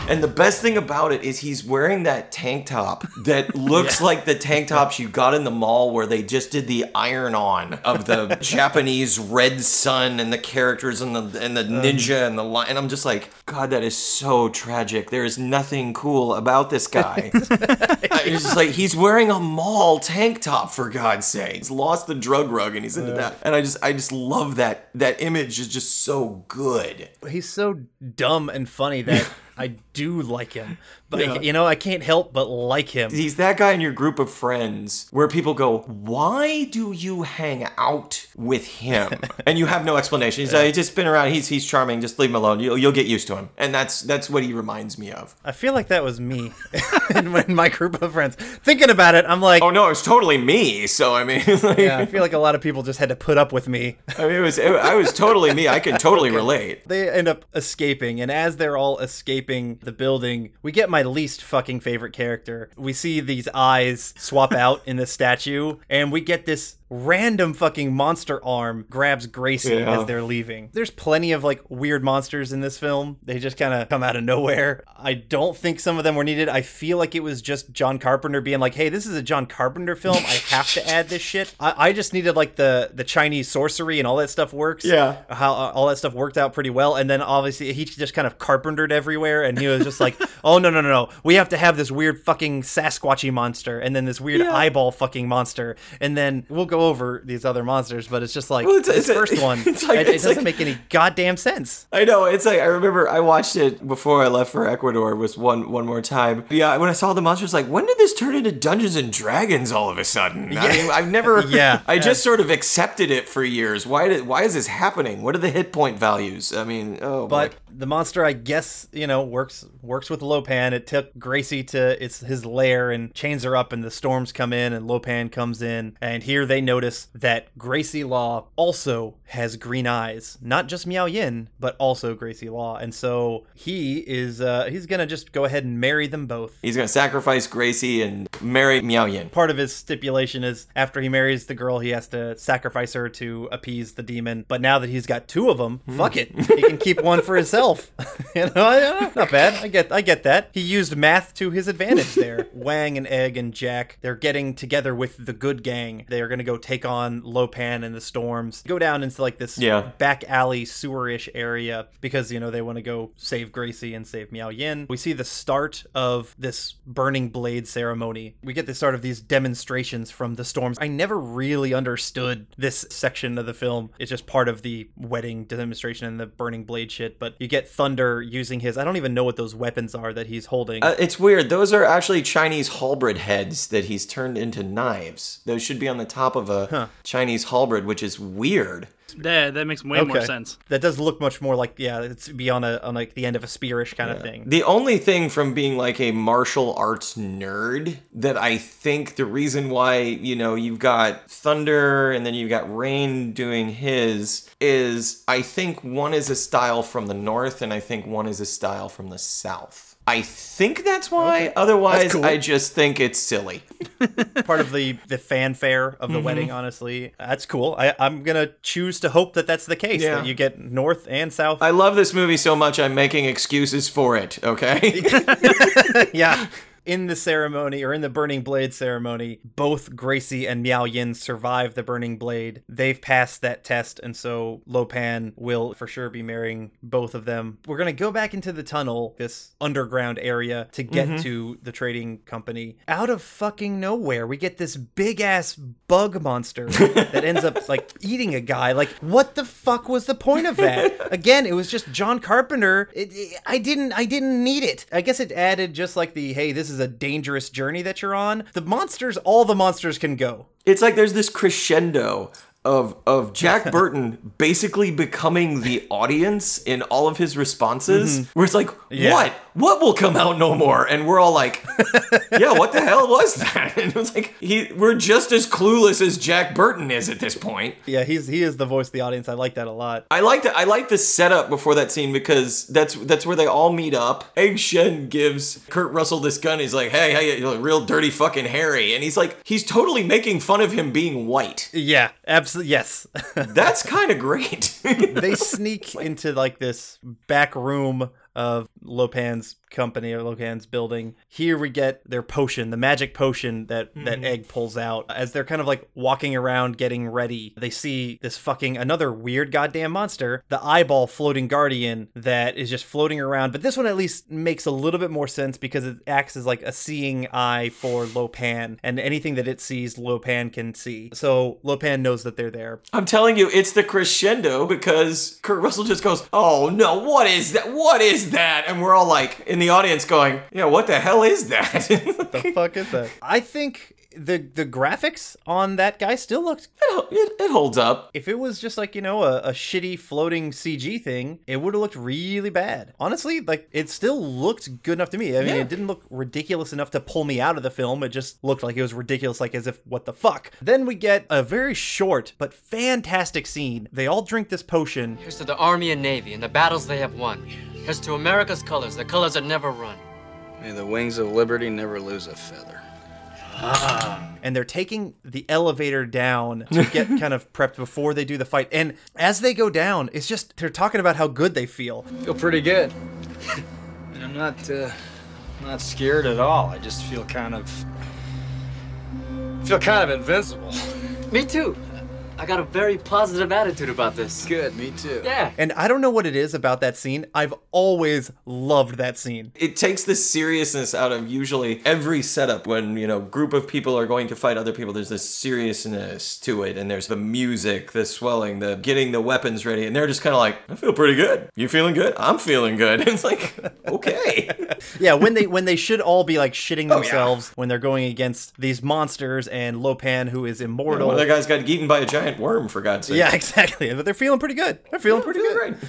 C: And the best thing about it is he's wearing that tank top that looks like the tank tops you got in the mall where they just did the iron on of the Japanese red sun and the characters and the and the um, ninja and the line. And I'm just like, God, that is so tragic. There is nothing cool about this guy. It's just like he's wearing a mall tank top for God's sake. He's lost the drug rug and he's into uh. that. And I just I just love that that image is just so good.
A: He's so dumb and funny that I do like him. But
C: Yeah.
A: you know, I can't help but like him.
C: He's that guy in your group of friends where people go, "Why do you hang out with him?" and you have no explanation. He's uh, like, "He's just been around. He's he's charming. Just leave him alone. You'll you'll get used to him." And that's that's what he reminds me of.
A: I feel like that was me in my- in my group of friends. Thinking about it, I'm like,
C: Oh no, it's totally me. So I mean, like,
A: yeah, I feel like a lot of people just had to put up with me.
C: I mean, it was it, I was totally me. I can totally relate.
A: They end up escaping, and as they're all escaping the building, we get my least fucking favorite character. We see these eyes swap out in the statue, and we get this random fucking monster arm grabs Gracie
C: Yeah.
A: as they're leaving. There's plenty of like weird monsters in this film. They just kind of come out of nowhere. I don't think some of them were needed. I feel like it was just John Carpenter being like, "Hey, this is a John Carpenter film. I have to add this shit." I, I just needed like the the Chinese sorcery and all that stuff works
C: Yeah.
A: how uh, all that stuff worked out pretty well. And then obviously he just kind of carpentered everywhere, and he was just like, "Oh no no no no, we have to have this weird fucking Sasquatchy monster, and then this weird eyeball fucking monster, and then we'll go over these other monsters." But it's just like
C: Well, it's-
A: this
C: it's
A: first one,
C: it's like-
A: it, it doesn't
C: like-
A: make any goddamn sense.
C: I know. It's like I remember I watched it before I left for Ecuador. Was one one more time. Yeah, when I saw the monsters, like when did this turn into Dungeons and Dragons all of a sudden? I mean, I've never.
A: Yeah.
C: I just sort of accepted it for years. Why did? Why is this happening? What are the hit point values? I mean, oh.
A: But
C: boy.
A: The monster, I guess, you know, works works with Lopan. It took Gracie to its his lair and chains her up, and the storms come in, and Lopan comes in, and here they notice that Gracie Law also has green eyes, not just Miao Yin, but also Gracie Law, and so he is uh, he's gonna just go ahead and marry them both.
C: He's gonna sacrifice Gracie and marry Miao Yin.
A: Part of his stipulation is after he marries the girl, he has to sacrifice her to appease the demon. But now that he's got two of them, fuck it, he can keep one for himself. you know, not bad. I get, I get that. He used math to his advantage there. Wang and Egg and Jack, they're getting together with the good gang. They are gonna go take on Lopan and the Storms. Go down into like this
C: Yeah.
A: back alley sewerish area because you know they want to go save Gracie and save Miao Yin. We see the start of this burning blade ceremony. We get the start of these demonstrations from the storms. I never really understood this section of the film. It's just part of the wedding demonstration and the burning blade shit. But you get Thunder using his I don't even know what those weapons are that he's holding.
C: Uh, it's weird. Those are actually Chinese halberd heads that he's turned into knives. Those should be on the top of a Chinese halberd, which is weird.
B: Yeah, that makes way more sense.
A: That does look much more like yeah, it's be on a on like the end of a spearish kind of thing.
C: The only thing from being like a martial arts nerd that I think the reason why, you know, you've got Thunder and then you've got Rain doing his is I think one is a style from the north and I think one is a style from the south. I think that's why. Otherwise,
A: cool.
C: I just think it's silly.
A: part of the the fanfare of
C: Mm-hmm.
A: the wedding honestly that's cool I, i'm gonna choose to hope that that's the case
C: Yeah.
A: that you get north and south
C: I love this movie so much I'm making excuses for it, okay?
A: yeah in the ceremony or in the burning blade ceremony, both Gracie and Miao Yin survive the burning blade. They've passed that test, and so Lopan will for sure be marrying both of them. We're gonna go back into the tunnel, this underground area, to get mm-hmm. to the trading company. Out of fucking nowhere, we get this big ass bug monster that ends up like eating a guy. Like, what the fuck was the point of that? Again, it was just John Carpenter. It, it- I didn't, I didn't need it. I guess it added just like the hey, this is a dangerous journey that you're on. The monsters, all the monsters can go.
C: It's like there's this crescendo of of Jack Burton basically becoming the audience in all of his responses, mm-hmm. where it's like,
A: Yeah.
C: what? What will come out no more? And we're all like, yeah, what the hell was that? And it was like, he, we're just as clueless as Jack Burton is at this point.
A: Yeah, he's he is the voice of the audience. I like that a lot.
C: I like the I like the setup before that scene because that's that's where they all meet up. Egg Shen gives Kurt Russell this gun. He's like, "Hey, hey, you're real dirty fucking Harry," and he's like, he's totally making fun of him being white.
A: Yeah, absolutely. Yes.
C: That's kind of great.
A: they sneak into like this back room of Lopan's company or Lopan's building. Here we get their potion, the magic potion that that mm-hmm. Egg pulls out. As they're kind of like walking around getting ready, they see this fucking another weird goddamn monster, the eyeball floating guardian that is just floating around. But this one at least makes a little bit more sense because it acts as like a seeing eye for Lopan, and anything that it sees, Lopan can see. So Lopan knows that they're there.
C: I'm telling you, it's the crescendo because Kurt Russell just goes, "Oh no, what is that? What is that?" And we're all like in the audience going, "Yeah, what the hell is that?"
A: What the fuck is that? I think the the graphics on that guy still looked.
C: it, it holds up.
A: If it was just like you know a, a shitty floating CG thing, it would have looked really bad. Honestly, like it still looked good enough to me. I mean,
C: Yeah.
A: it didn't look ridiculous enough to pull me out of the film. It just looked like it was ridiculous, like as if what the fuck. Then we get a very short but fantastic scene. They all drink this potion.
I: Here's to the Army and Navy and the battles they have won. Here's to America's colors, the colors that never run.
J: May the wings of liberty never lose a feather.
A: And they're taking the elevator down to get kind of prepped before they do the fight. And as they go down, it's just they're talking about how good they feel.
J: Feel pretty good. and I'm not, uh, not scared at all. I just feel kind of, feel kind of invincible.
I: Me too. I got a very positive attitude about this.
J: Good, me too.
I: Yeah.
A: And I don't know what it is about that scene. I've always loved that scene.
C: it takes the seriousness out of usually every setup when you know group of people are going to fight other people there's this seriousness to it and there's the music the swelling the getting the weapons ready and they're just kind of like i feel pretty good you feeling good i'm feeling good it's like okay
A: Yeah, when they when they should all be like shitting
C: Oh, yeah.
A: themselves when they're going against these monsters and Lopan who is immortal.
C: one of the guys got eaten by a giant worm for god's sake
A: Yeah, exactly. But they're feeling pretty good. They're feeling
C: Yeah,
A: pretty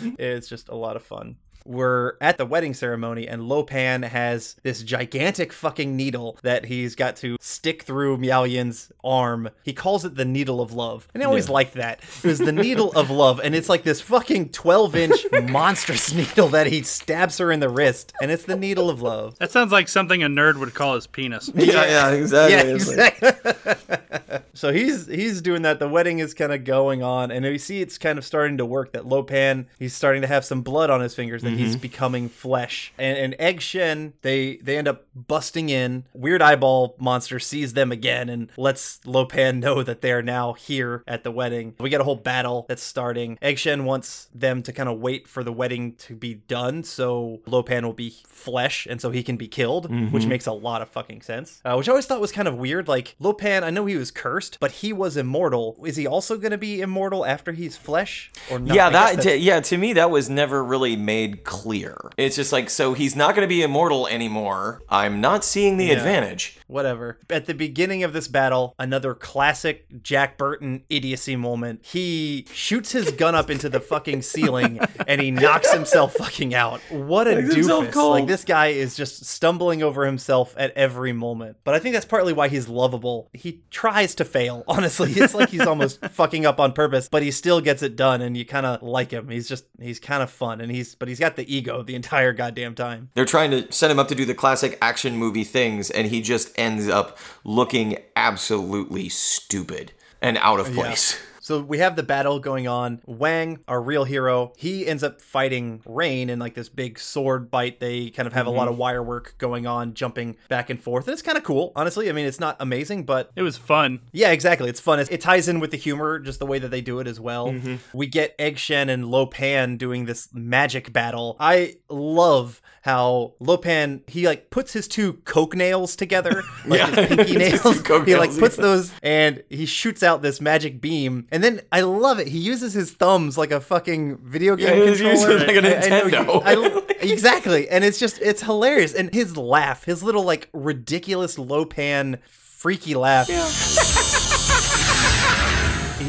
A: good. It's just a lot of fun. We're at the wedding ceremony, and Lopan has this gigantic fucking needle that he's got to stick through Miao Yin's arm. He calls it the needle of love. And I always liked that. It was the needle of love, and it's like this fucking 12 inch monstrous needle that he stabs her in the wrist, and it's the needle of love.
B: That sounds like something a nerd would call his penis.
C: yeah yeah exactly
A: Yeah, exactly. so he's he's doing that. The wedding is kind of going on, and we see it's kind of starting to work. That Lopan, he's starting to have some blood on his fingers, and he's becoming flesh. And, and Egg Shen, they they end up busting in. Weird eyeball monster sees them again and lets Lopan know that they're now here at the wedding. We get a whole battle that's starting. Egg Shen wants them to kind of wait for the wedding to be done, so Lopan will be flesh, and so he can be killed, which makes a lot of fucking sense. Uh, which I always thought was kind of weird. Like Lopan, I know he was cursed, but he was immortal. Is he also going to be immortal after he's flesh, or not?
C: yeah, that to, yeah to me that was never really made clear. It's just like so he's not going to be immortal anymore. I'm not seeing the advantage.
A: Whatever. At the beginning of this battle, another classic Jack Burton idiocy moment. He shoots his gun up into the fucking ceiling and he knocks himself fucking out. What a
C: Makes
A: doofus. Like this guy is just stumbling over himself at every moment. But I think that's partly why he's lovable. He tries to fail, honestly. It's like he's almost fucking up on purpose, but he still gets it done and you kind of like him. He's just he's kind of fun and he's but he's got the ego the entire goddamn time.
C: They're trying to set him up to do the classic action movie things, and he just ends up looking absolutely stupid and out of place.
A: So we have the battle going on. Wang, our real hero, he ends up fighting Rain in like this big sword bite. They kind of have a lot mm-hmm. of wire work going on, jumping back and forth. And it's kind of cool, honestly. I mean, it's not amazing, but
B: It was fun.
A: yeah, exactly. It's fun. It, it ties in with the humor, just the way that they do it as well. Mm-hmm. We get Egg Shen and Lo Pan doing this magic battle. I love how Lo Pan he like puts his two coke nails together, like
C: Yeah.
A: his pinky nails.
C: two coke
A: he like
C: nails,
A: puts
C: yeah.
A: those and he shoots out this magic beam. And then I love it. He uses his thumbs like a fucking video game
C: he uses
A: controller.
C: it like a
A: I- I know,
C: Nintendo.
A: I- exactly. And it's just it's hilarious. And his laugh, his little like ridiculous Lo Pan freaky laugh.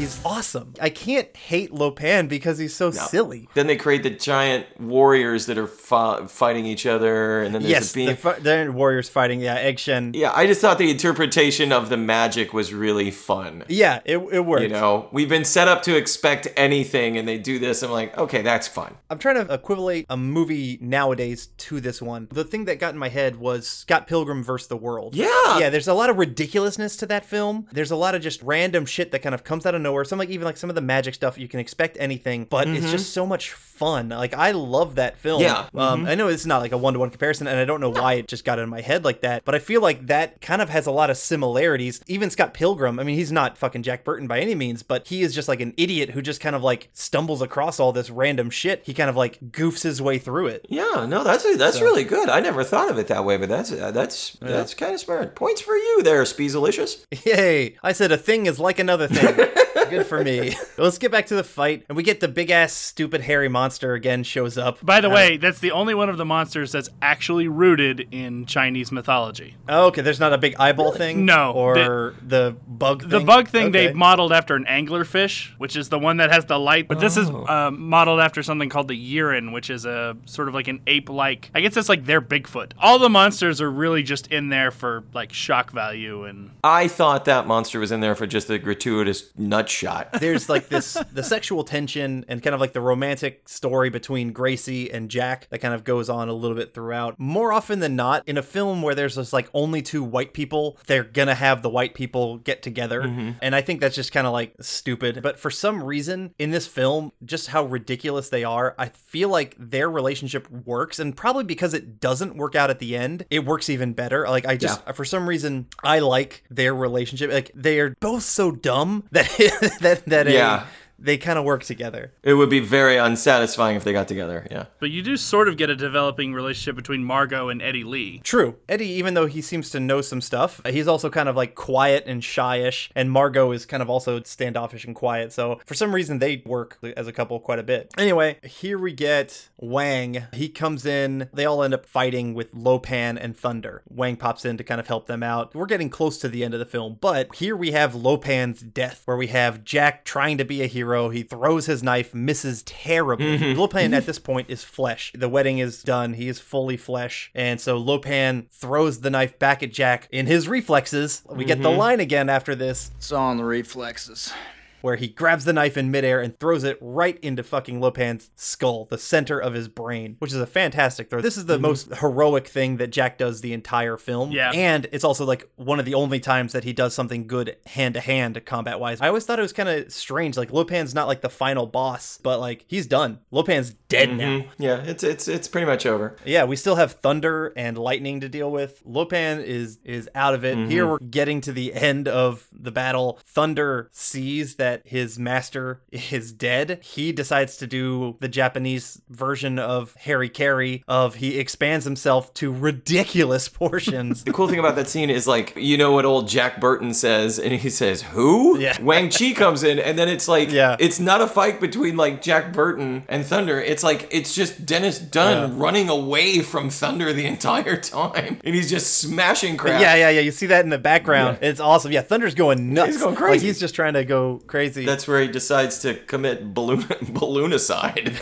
A: He's awesome. I can't hate Lopan because he's so silly.
C: Then they create the giant warriors that are fi- fighting each other, and then there's
A: Yes,
C: a beam.
A: the, fi- warriors fighting. Yeah, Egg Shen.
C: yeah, I just thought the interpretation of the magic was really fun.
A: Yeah, it, it works.
C: You know, we've been set up to expect anything, and they do this. I'm like, okay, that's fun.
A: I'm trying to equivalate a movie nowadays to this one. The thing that got in my head was Scott Pilgrim vs. the World.
C: Yeah.
A: Yeah, there's a lot of ridiculousness to that film. There's a lot of just random shit that kind of comes out of nowhere. Or some like even like some of the magic stuff, you can expect anything, but it's mm-hmm. just so much fun. Like I love that film.
C: Yeah.
A: Um, I know it's not like a one to one comparison, and I don't know why it just got in my head like that, but I feel like that kind of has a lot of similarities. Even Scott Pilgrim, I mean, he's not fucking Jack Burton by any means, but he is just like an idiot who just kind of like stumbles across all this random shit. He kind of like goofs his way through it.
C: Yeah, no, that's that's really good. I never thought of it that way, but that's uh, that's that's kind of smart. Points for you there, Speezelicious.
A: Yay! I said a thing is like another thing. Good for me. Let's get back to the fight, and we get the big ass stupid hairy monster again shows up.
B: By the
A: Uh,
B: way, that's the only one of the monsters that's actually rooted in Chinese mythology.
A: oh, okay, there's not a big eyeball thing.
B: No,
A: or the, bug. Thing?
B: The bug thing they
A: Okay.
B: modeled after an anglerfish, which is the one that has the light. But this is
A: Oh.
B: uh, modeled after something called the Yiren, which is a sort of like an ape-like. I guess it's like their Bigfoot. All the monsters are really just in there for like shock value and.
C: I thought that monster was in there for just a gratuitous nut shot.
A: there's like this the sexual tension and kind of like the romantic story between Gracie and Jack that kind of goes on a little bit throughout. More often than not, in a film where there's just like only two white people, they're gonna have the white people get together. Mm-hmm. And I think that's just kind of like stupid. But for some reason in this film, just how ridiculous they are, I feel like their relationship works. And probably because it doesn't work out at the end, it works even better. Like I just for some reason I like their relationship. Like they are both so dumb that that that a-
C: Yeah.
A: They kind of work together.
C: It would be very unsatisfying if they got together. Yeah.
B: But you do sort of get a developing relationship between Margo and Eddie Lee.
A: True. Eddie, even though he seems to know some stuff, uh, he's also kind of like quiet and shyish, and Margo is kind of also standoffish and quiet. So for some reason, they work as a couple quite a bit. Anyway, here we get Wang. He comes in. They all end up fighting with Lopan and Thunder. Wang pops in to kind of help them out. We're getting close to the end of the film, but here we have Lopan's death, where we have Jack trying to be a hero. He throws his knife, misses terribly. Mm-hmm. Lopan at mm-hmm. this point is flesh. The wedding is done. He is fully flesh. And so Lopan throws the knife back at Jack in his reflexes. We get the mm-hmm. line again after this
J: It's all in the reflexes.
A: Where he grabs the knife in midair and throws it right into fucking Lopan's skull, the center of his brain, which is a fantastic throw. This is the mhm. most heroic thing that Jack does the entire film.
B: Yeah.
A: And it's also like one of the only times that he does something good hand to hand combat wise. I always thought it was kind of strange. Like Lopan's not like the final boss, but like he's done. Lopan's dead mm-hmm. now.
C: Yeah, it's it's it's pretty much over.
A: Yeah, we still have thunder and lightning to deal with. Lopan is is out of it. Mm-hmm. Here we're getting to the end of the battle. Thunder sees that his master is dead. He decides to do the Japanese version of hara-kiri of he expands himself to ridiculous portions.
C: The cool thing about that scene is like you know what old Jack Burton says, and he says who?
A: Yeah.
C: Wang Chi comes in, and then it's like
A: Yeah.
C: it's not a fight between like Jack Burton and Thunder. It's like it's just Dennis Dun running away from Thunder the entire time, and he's just smashing crap.
A: yeah, yeah, yeah. You see that in the background. It's awesome. Yeah, Thunder's going nuts.
C: He's going crazy.
A: Like
C: crazy.
A: he's just trying to go crazy.
C: That's where he decides to commit balloon balloonicide.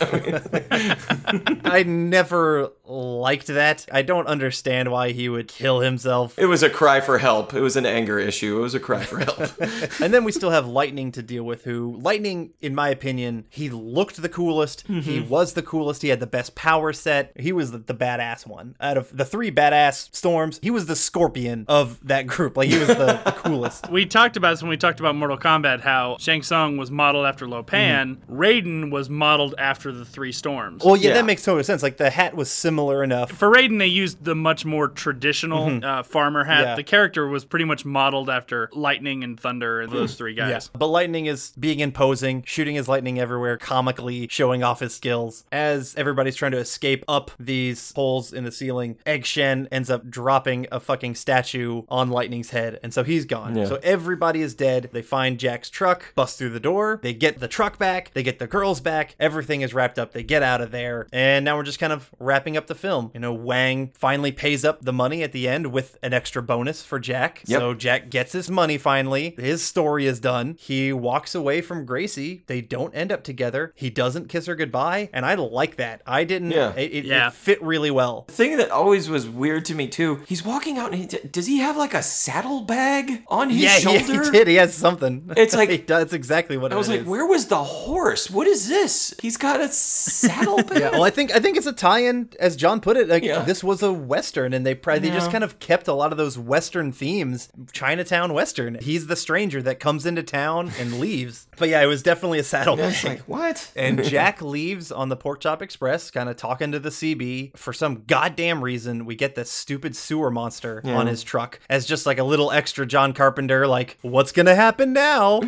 C: I
A: never liked that. I don't understand why he would kill himself.
C: It was a cry for help. It was an anger issue. It was a cry for help.
A: and then we still have Lightning to deal with, who, Lightning, in my opinion, he looked the coolest. Mm-hmm. He was the coolest. He had the best power set. He was the, the badass one. Out of the three badass storms, he was the scorpion of that group. Like, he was the, the coolest.
B: We talked about this when we talked about Mortal Kombat, how Shang Tsung was modeled after Lo mm-hmm. Pan. Raiden was modeled after the Three Storms.
A: Well, yeah,
C: Yeah.
A: that makes total sense. Like, the hat was similar enough.
B: For Raiden, they used the much more traditional mm-hmm. uh, farmer hat.
A: Yeah.
B: The character was pretty much modeled after Lightning and Thunder, and those mm-hmm. three guys.
A: But Lightning is being imposing, shooting his lightning everywhere, comically showing off his skills. As everybody's trying to escape up these holes in the ceiling, Egg Shen ends up dropping a fucking statue on Lightning's head, and so he's gone.
C: Yeah.
A: So everybody is dead. They find Jack's truck, bust through the door, they get the truck back, they get the girls back, everything is wrapped up, they get out of there, and now we're just kind of wrapping up the film. You know, Wang finally pays up the money at the end with an extra bonus for Jack.
C: Yep.
A: So Jack gets his money finally. His story is done. He walks away from Gracie. They don't end up together. He doesn't kiss her goodbye, and I like that. I didn't.
C: Yeah.
A: It, it,
B: Yeah.
A: it fit really well.
C: The thing that always was weird to me too, he's walking out and he, does he have like a saddlebag on his
A: yeah, he-
C: shoulder?
A: he did. He has something.
C: It's like-
A: he does that's exactly what
C: I
A: it
C: was like,
A: is.
C: where was the horse? What is this? He's got a saddlebag.
A: Yeah, well, I think I think it's a tie-in, as John put it. Like
C: Yeah.
A: this was a western, and they probably they just kind of kept a lot of those western themes, Chinatown western. He's the stranger that comes into town and leaves. But yeah, it was definitely a saddlebag.
C: It's like what?
A: And Jack leaves on the Pork Chop Express, kind of talking to the CB. For some goddamn reason, we get this stupid sewer monster on his truck as just like a little extra John Carpenter, like, what's gonna happen now?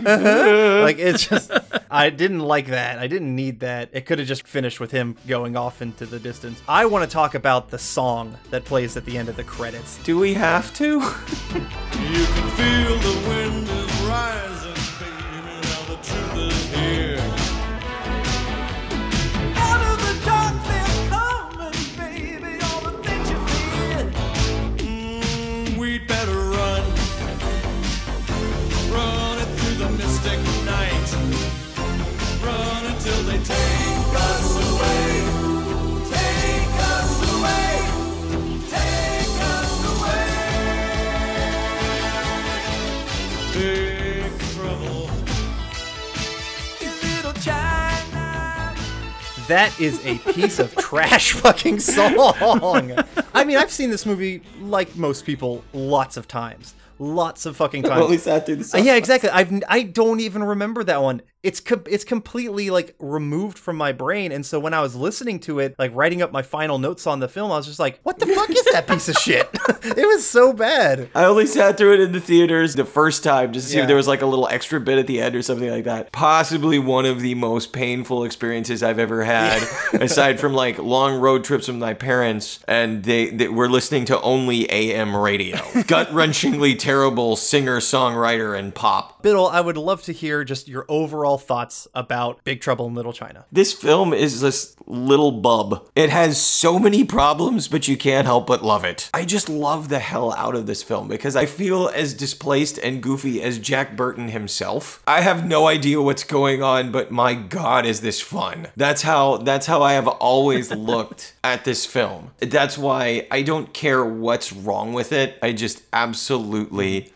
A: like, it's just, I didn't like that. I didn't need that. It could have just finished with him going off into the distance. I want to talk about the song that plays at the end of the credits.
C: Do we have to?
A: That is a piece of trash fucking song. I mean, I've seen this movie like most people lots of times. Lots of fucking times.
C: Through the
A: Uh, yeah, exactly. I've I don't even remember that one. It's it's completely like removed from my brain, and so when I was listening to it, like writing up my final notes on the film, I was just like, "What the fuck is that piece of shit?" it was so bad.
C: I only sat through it in the theaters the first time just to see
A: Yeah.
C: if there was like a little extra bit at the end or something like that. Possibly one of the most painful experiences I've ever had, aside from like long road trips with my parents, and they, they were listening to only AM radio. Gut wrenchingly terrible singer, songwriter, and pop.
A: Biddle, I would love to hear just your overall thoughts about Big Trouble in Little China.
C: This film is this little bub. It has so many problems, but you can't help but love it. I just love the hell out of this film because I feel as displaced and goofy as Jack Burton himself. I have no idea what's going on, but my god is this fun. That's how that's how I have always looked at this film. That's why I don't care what's wrong with it. I just absolutely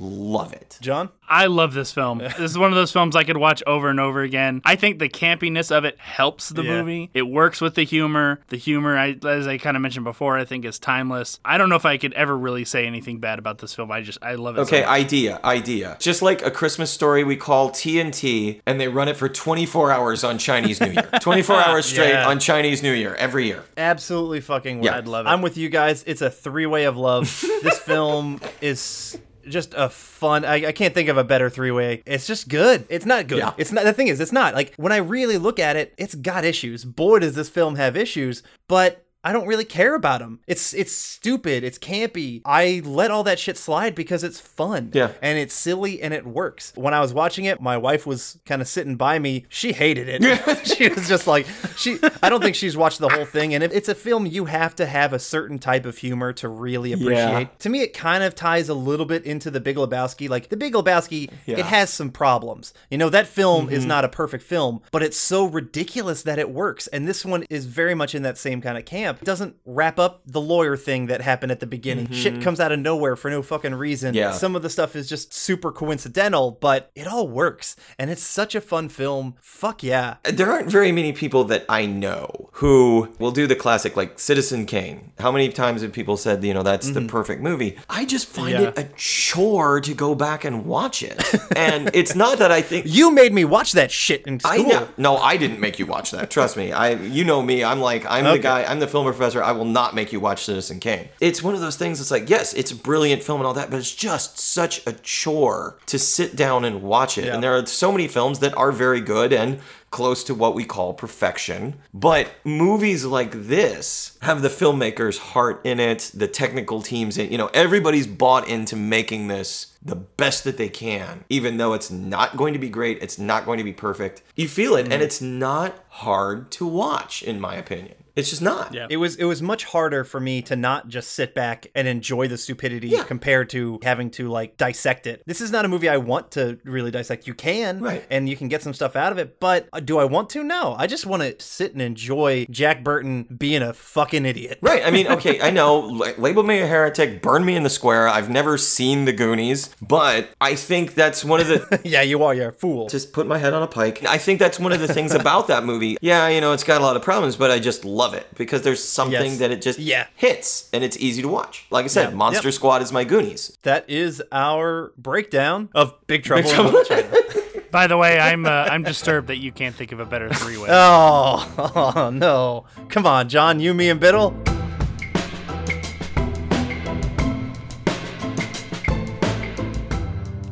C: love it.
A: John?
B: I love this film. this is one of those films I could watch over and over again. I think the campiness of it helps the
A: Yeah.
B: movie. It works with the humor. The humor, I, as I kind of mentioned before, I think is timeless. I don't know if I could ever really say anything bad about this film. I just I love it.
C: Okay,
B: so
C: idea, idea. Just like a Christmas story we call TNT, and they run it for 24 hours on Chinese New Year. 24 hours straight
A: Yeah.
C: on Chinese New Year every year.
A: Absolutely fucking would.
C: Yeah.
B: I'd love it.
A: I'm with you guys. It's a three way of love. this film is just a fun. I, I can't think of a better three way. It's just good. It's not good.
C: Yeah.
A: It's not. The thing is, it's not like when I really look at it, it's got issues. Boy, does this film have issues. But I don't really care about them. It's it's stupid. It's campy. I let all that shit slide because it's fun.
C: Yeah.
A: And it's silly and it works. When I was watching it, my wife was kind of sitting by me. She hated it. she was just like she. I don't think she's watched the whole thing. And if it's a film, you have to have a certain type of humor to really appreciate. Yeah. To me, it kind of ties a little bit into the Big Lebowski. Like the Big Lebowski,
C: Yeah.
A: it has some problems. You know, that film is mm-hmm. not a perfect film, but it's so ridiculous that it works. And this one is very much in that same kind of camp. Camp. It doesn't wrap up the lawyer thing that happened at the beginning. Shit mm-hmm. comes out of nowhere for no fucking reason.
C: Yeah.
A: Some of the stuff is just super coincidental, but it all works. And it's such a fun film. Fuck yeah.
C: There aren't very many people that I know who will do the classic like Citizen Kane. How many times have people said, you know, that's the mm-hmm. perfect movie? I just find
B: Yeah.
C: it a chore to go back and watch it. and it's not that I think
A: You made me watch that shit in school.
C: I know. No, I didn't make you watch that. Trust me. I you know me. I'm like I'm
A: Okay.
C: the guy. I'm the film professor. I will not make you watch Citizen Kane. It's one of those things. It's like yes, it's a brilliant film and all that, but it's just such a chore to sit down and watch it.
A: Yeah.
C: And there are so many films that are very good and close to what we call perfection. But movies like this have the filmmaker's heart in it, the technical teams in, you know, everybody's bought into making this the best that they can, even though it's not going to be great, it's not going to be perfect. You feel it,
A: Mm-hmm.
C: and it's not hard to watch, in my opinion. It's just not.
B: Yeah.
A: It was it was much harder for me to not just sit back and enjoy the stupidity
C: Yeah.
A: compared to having to like dissect it. This is not a movie I want to really dissect. You can,
C: Right.
A: and you can get some stuff out of it, but uh, do I want to? No. I just want to sit and enjoy Jack Burton being a fucking idiot.
C: Right. I mean, okay, I know, label me a heretic, burn me in the square. I've never seen the Goonies, but I think that's one of the.
A: yeah, you are. You're a fool.
C: just put my head on a pike. I think that's one of the things about that movie. Yeah, you know, it's got a lot of problems, but I just love it because there's something
A: Yes.
C: that it just
A: Yeah.
C: hits and it's easy to watch. Like I said,
A: Yeah.
C: Monster
A: Yep.
C: Squad is my Goonies.
A: That is our breakdown of Big Trouble, in
C: Trouble.
A: Little China.
B: By the way, I'm uh, I'm disturbed that you can't think of a better three way.
A: Oh, oh, no. Come on, John, you, me, and Biddle.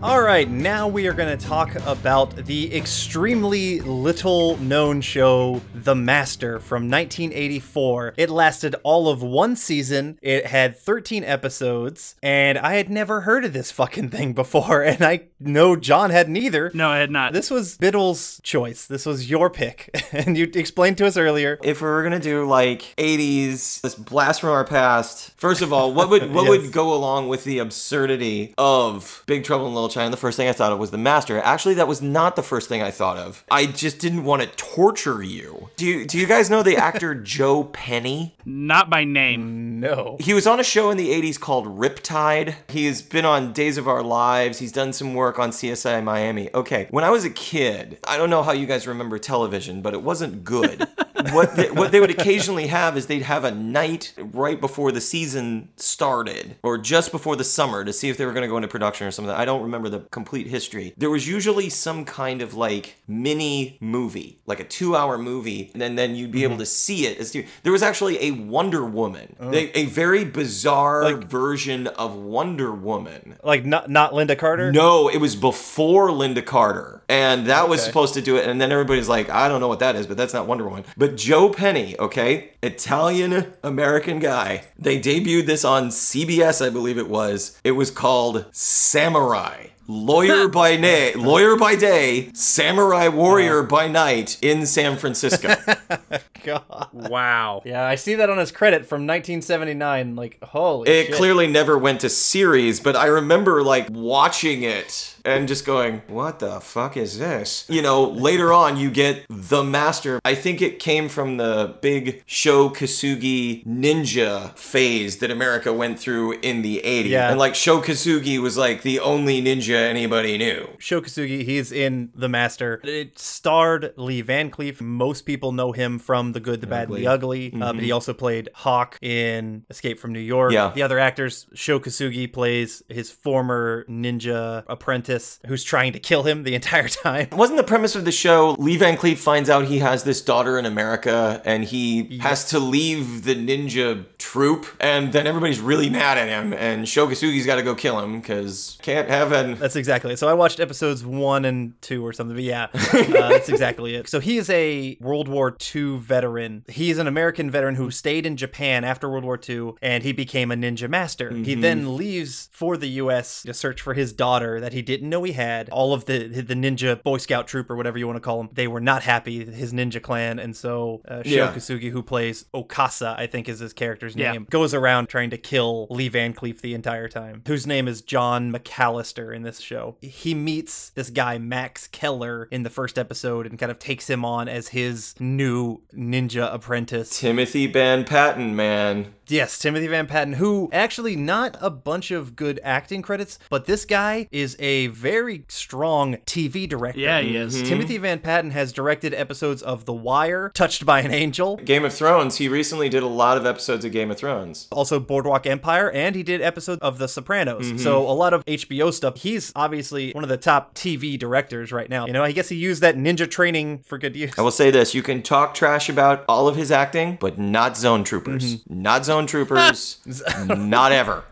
A: All right, now we are going to talk about the extremely little known show, The Master, from 1984. It lasted all of one season, it had 13 episodes, and I had never heard of this fucking thing before, and I know John hadn't either.
B: no, I had not.
A: This was Biddle's choice. This was your pick. and you explained to us earlier.
C: If we were gonna do like 80s, this blast from our past, first of all, what would what
A: Yes.
C: would go along with the absurdity of Big Trouble in Little China? The first thing I thought of was the Master. Actually, that was not the first thing I thought of. I just didn't want to torture you. Do you do you guys know the actor Joe Penny?
B: not by name.
A: No.
C: He was on a show in the 80s called Riptide. He's been on Days of Our Lives. He's done some work on CSI Miami. Okay, when I was a kid, I don't know how you guys remember television, but it wasn't good. what they, what they would occasionally have is they'd have a night right before the season started or just before the summer to see if they were going to go into production or something. I don't remember the complete history. There was usually some kind of like mini movie, like a 2-hour movie, and then, you'd be able mm-hmm. to see it as there was actually a Wonder Woman. Oh. They, a very bizarre version of Wonder Woman.
A: Like not not Lynda Carter?
C: No, it was before Lynda Carter. And that was supposed to do it. And then everybody's like, I don't know what that is, but that's not Wonder Woman. But Joe Penny, okay, Italian American guy, they debuted this on CBS, I believe it was. It was called Samurai. Lawyer by day, lawyer by day, samurai warrior by night in San Francisco.
A: God.
B: Wow.
A: Yeah, I see that on his credit from 1979. Like, holy
C: It
A: shit.
C: clearly never went to series, but I remember like watching it and just going, "What the fuck is this?" You know, later on you get The Master. I think it came from the big Sho Kosugi ninja phase that America went through in the 80s.
A: Yeah.
C: And like Sho Kosugi was like the only ninja anybody knew.
A: Sho Kosugi, he's in The Master. It starred Lee Van Cleef. Most people know him from The Good, the Bad, and the Ugly. Uh, but he also played Hawk in Escape from New York.
C: Mm-hmm. Yeah.
A: The other actors, Sho Kosugi plays his former ninja apprentice who's trying to kill him the entire time.
C: Wasn't the premise of the show Lee Van Cleef finds out he has this daughter in America and he has to leave the ninja troop and then everybody's really mad at him and Sho Kosugi's got to go kill him because can't have an
A: That's exactly it. So I watched episodes one and two or something, but yeah, uh, that's exactly it. So he is a World War II veteran. He's an American veteran who stayed in Japan after World War II and he became a ninja master. He then leaves for the US to search for his daughter that he didn't know he had. All of the the ninja Boy Scout troop or whatever you want to call them, they were not happy, his ninja clan. And so uh,
C: Yeah.
A: Sho Kosugi, who plays Okasa, I think is his character's
B: Yeah.
A: name, goes around trying to kill Lee Van Cleef the entire time, whose name is John McAllister in this this show. He meets this guy, Max Keller, in the first episode and kind of takes him on as his new ninja apprentice.
C: Timothy Van Patten, man.
A: Yes, Timothy Van Patten, who actually not a bunch of good acting credits, but this guy is a very strong TV director.
B: Yeah, he is. Mm-hmm. Mm-hmm.
A: Timothy Van Patten has directed episodes of The Wire, Touched by an Angel,
C: Game of Thrones. He recently did a lot of episodes of Game of Thrones.
A: also Boardwalk Empire, and he did episodes of The Sopranos.
C: Mm-hmm.
A: So a lot of HBO stuff. He's obviously one of the top TV directors right now. You know, I guess he used that ninja training for good use.
C: I will say this: you can talk trash about all of his acting, but not Zone Troopers. Mm-hmm. Not Zone Troopers. not ever.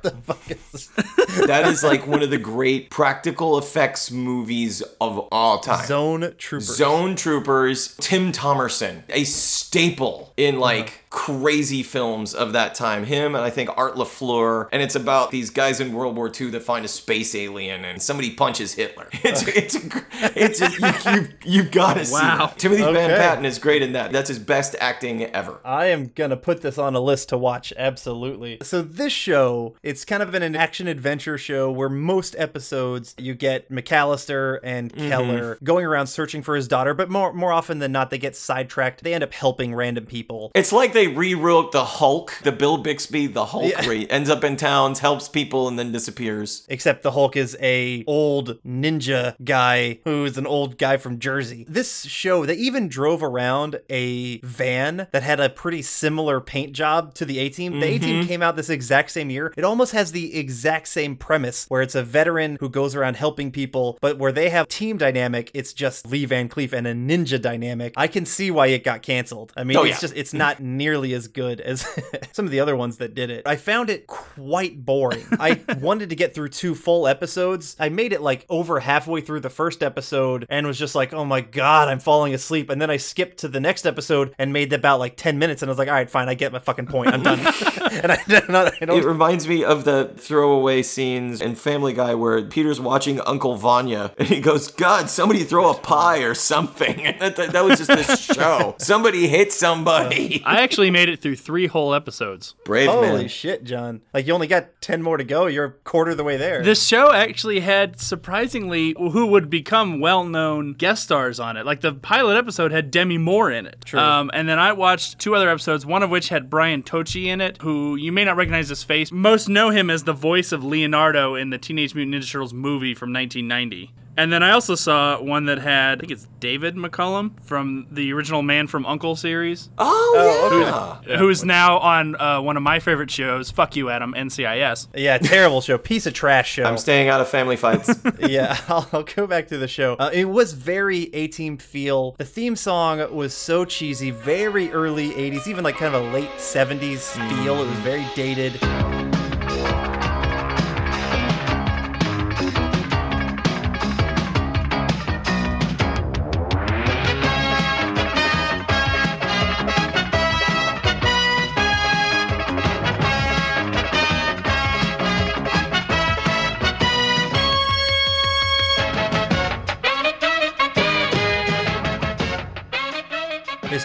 C: that is like one of the great practical effects movies of all time.
A: Zone Troopers.
C: Zone Troopers, Tim Thomerson, a staple in like crazy films of that time. Him and I think Art LaFleur, and it's about these guys in World War II that find a space alien and somebody punches Hitler. It's it's a, gr- it's a, you, you you've got to see
B: Wow.
C: it. Timothy Van
A: Okay.
C: Patten is great in that. That's his best acting ever.
A: I am gonna put this on a list to watch, absolutely. So this show, it's kind of an action adventure show where most episodes you get McAllister and
C: Mm-hmm.
A: Keller going around searching for his daughter, but more more often than not, they get sidetracked. They end up helping random people.
C: It's like they rewrote the Hulk, the Bill Bixby, the Hulk,
A: Yeah.
C: he ends up in towns, helps people, and then disappears.
A: Except the Hulk is a old ninja guy who's an old guy from Jersey. This show, they even drove around a van that had a pretty similar paint job to the A Team. The mm-hmm. A Team came out this exact same year. It almost has the exact same premise where it's a veteran who goes around helping people, but where they have team dynamic, it's just Lee Van Cleef and a ninja dynamic. I can see why it got canceled. I mean,
C: Oh,
A: it's
C: yeah.
A: just it's not nearly as good as some of the other ones that did it. I found it quite boring. I wanted to get through two full episodes. I made it like over halfway through the first episode and was just like, oh my god, I'm falling asleep. And then I skipped to the next episode and made about like 10 minutes and I was like, all right, fine, I get my fucking point. I'm done. and I, not, I
C: It
A: don't.
C: reminds me of the throwaway scenes in Family Guy where Peter's watching Uncle Vanya and he goes, God, somebody throw a pie or something. That, that, that was just this show. Somebody hit somebody.
B: I actually made it through three whole episodes.
C: Brave
A: Holy
C: man.
A: shit, John. Like, you only got 10 more to go. You're a quarter of the way there.
B: This show actually had surprisingly who would become well-known guest stars on it. Like the pilot episode had Demi Moore in it.
A: True.
B: Um, and then I watched two other episodes, one of which had Brian Tochi in it, who you may not recognize his face. Most know him as the voice of Leonardo in the Teenage Mutant Ninja Turtles movie from 1990. And then I also saw one that had, I think it's David McCallum from the original Man from Uncle series,
C: Oh, yeah.
B: who is now on uh, one of my favorite shows, Fuck You Adam, NCIS.
A: yeah, terrible show. Piece of trash show.
C: I'm staying out of family fights.
A: yeah, I'll, I'll go back to the show. Uh, it was very A Team feel. The theme song was so cheesy, very early 80s, even like kind of a late 70s feel. It was very dated.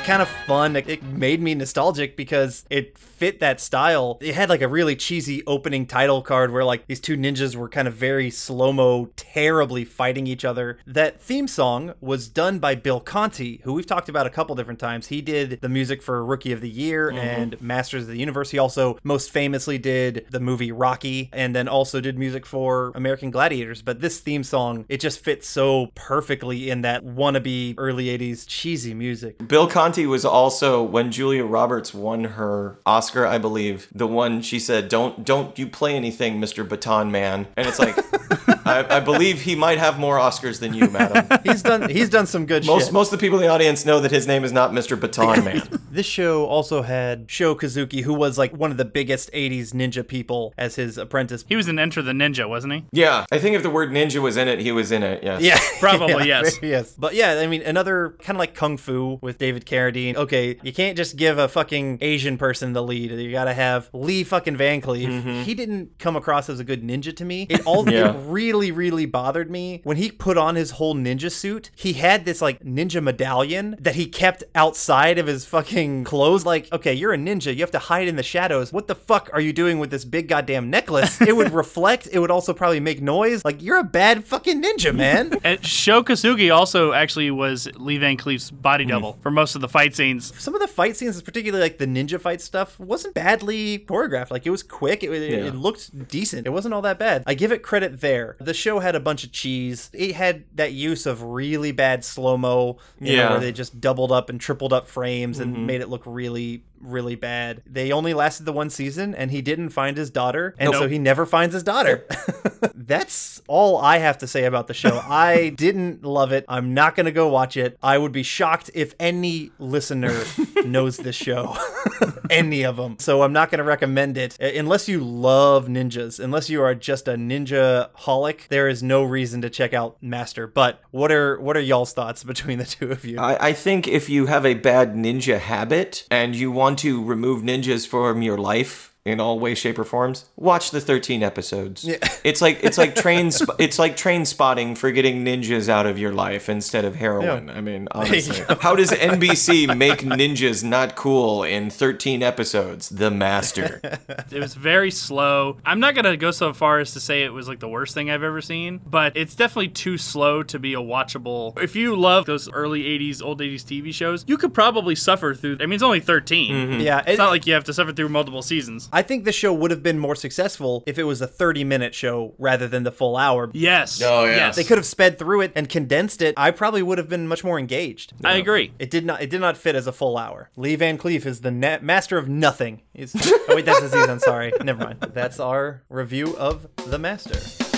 A: Kind of fun. It- made me nostalgic because it fit that style. It had like a really cheesy opening title card where like these two ninjas were kind of very slow mo, terribly fighting each other. That theme song was done by Bill Conti, who we've talked about a couple different times. He did the music for Rookie of the Year mm-hmm. and Masters of the Universe. He also most famously did the movie Rocky and then also did music for American Gladiators. But this theme song, it just fits so perfectly in that wannabe early 80s cheesy music.
C: Bill Conti was also when Julia Roberts won her Oscar, I believe. The one she said, "Don't don't you play anything, Mr. Baton Man," and it's like, I, I believe he might have more Oscars than you, madam.
A: He's done he's done some good
C: Most
A: shit.
C: most of the people in the audience know that his name is not Mr. Baton Man.
A: This show also had Sho Kosugi, who was like one of the biggest 80s ninja people as his apprentice.
B: He was in Enter the Ninja, wasn't he?
C: yeah, I think if the word ninja was in it, he was in it. Yes.
A: Yeah,
B: Probably,
A: Yeah,
B: yes.
A: yes. But yeah, I mean, another kind of like Kung Fu with David Carradine. Okay, you can't just give a fucking Asian person the lead. You gotta have Lee fucking Van Cleef. Mm-hmm. He didn't come across as a good ninja to me. It all
C: Yeah.
A: it really, really bothered me when he put on his whole ninja suit. He had this like ninja medallion that he kept outside of his fucking clothes. Like, okay, you're a ninja. You have to hide in the shadows. What the fuck are you doing with this big goddamn necklace? It would reflect. It would also probably make noise. Like, you're a bad fucking ninja, man.
B: And Sho Kosugi also actually was Lee Van Cleef's body mm. double for most of the fight scenes.
A: Some of the fight scenes, particularly like the ninja fight stuff, wasn't badly choreographed. Like, it was quick. It, it, it looked decent. It wasn't all that bad. I give it credit there. The show had a bunch of cheese. It had that use of really bad slow mo.
C: Yeah.
A: where they just doubled up and tripled up frames and mm-hmm. made it look really really bad. They only lasted the one season and he didn't find his daughter and so he never finds his daughter. That's all I have to say about the show. I didn't love it. I'm not going to go watch it. I would be shocked if any listener knows this show. any of them. So I'm not going to recommend it Uh, unless you love ninjas. Unless you are just a ninja holic, there is no reason to check out Master. But what are what are y'all's thoughts between the two of you?
C: I, I think if you have a bad ninja habit and you want to remove ninjas from your life in all ways, shape, or forms, watch the 13 episodes. Yeah. It's like it's like train sp- it's like train spotting for getting ninjas out of your life instead of heroin. I mean, honestly, how does NBC make ninjas not cool in 13 episodes? The Master.
B: It was very slow. I'm not gonna go so far as to say it was like the worst thing I've ever seen, but it's definitely too slow to be a watchable. If you love those early '80s, old '80s TV shows, you could probably suffer through. I mean, it's only 13. Mm-hmm.
A: Yeah,
B: it's not like you have to suffer through multiple seasons.
A: I think the show would have been more successful if it was a 30 minute show rather than the full hour.
B: Yes.
C: Oh, yeah.
B: Yes.
A: They could have sped through it and condensed it. I probably would have been much more engaged.
B: I agree.
A: It did not. It did not fit as a full hour. Lee Van Cleef is the na- master of nothing. He's, oh wait, that's Aziz sorry. Never mind. That's our review of The Master.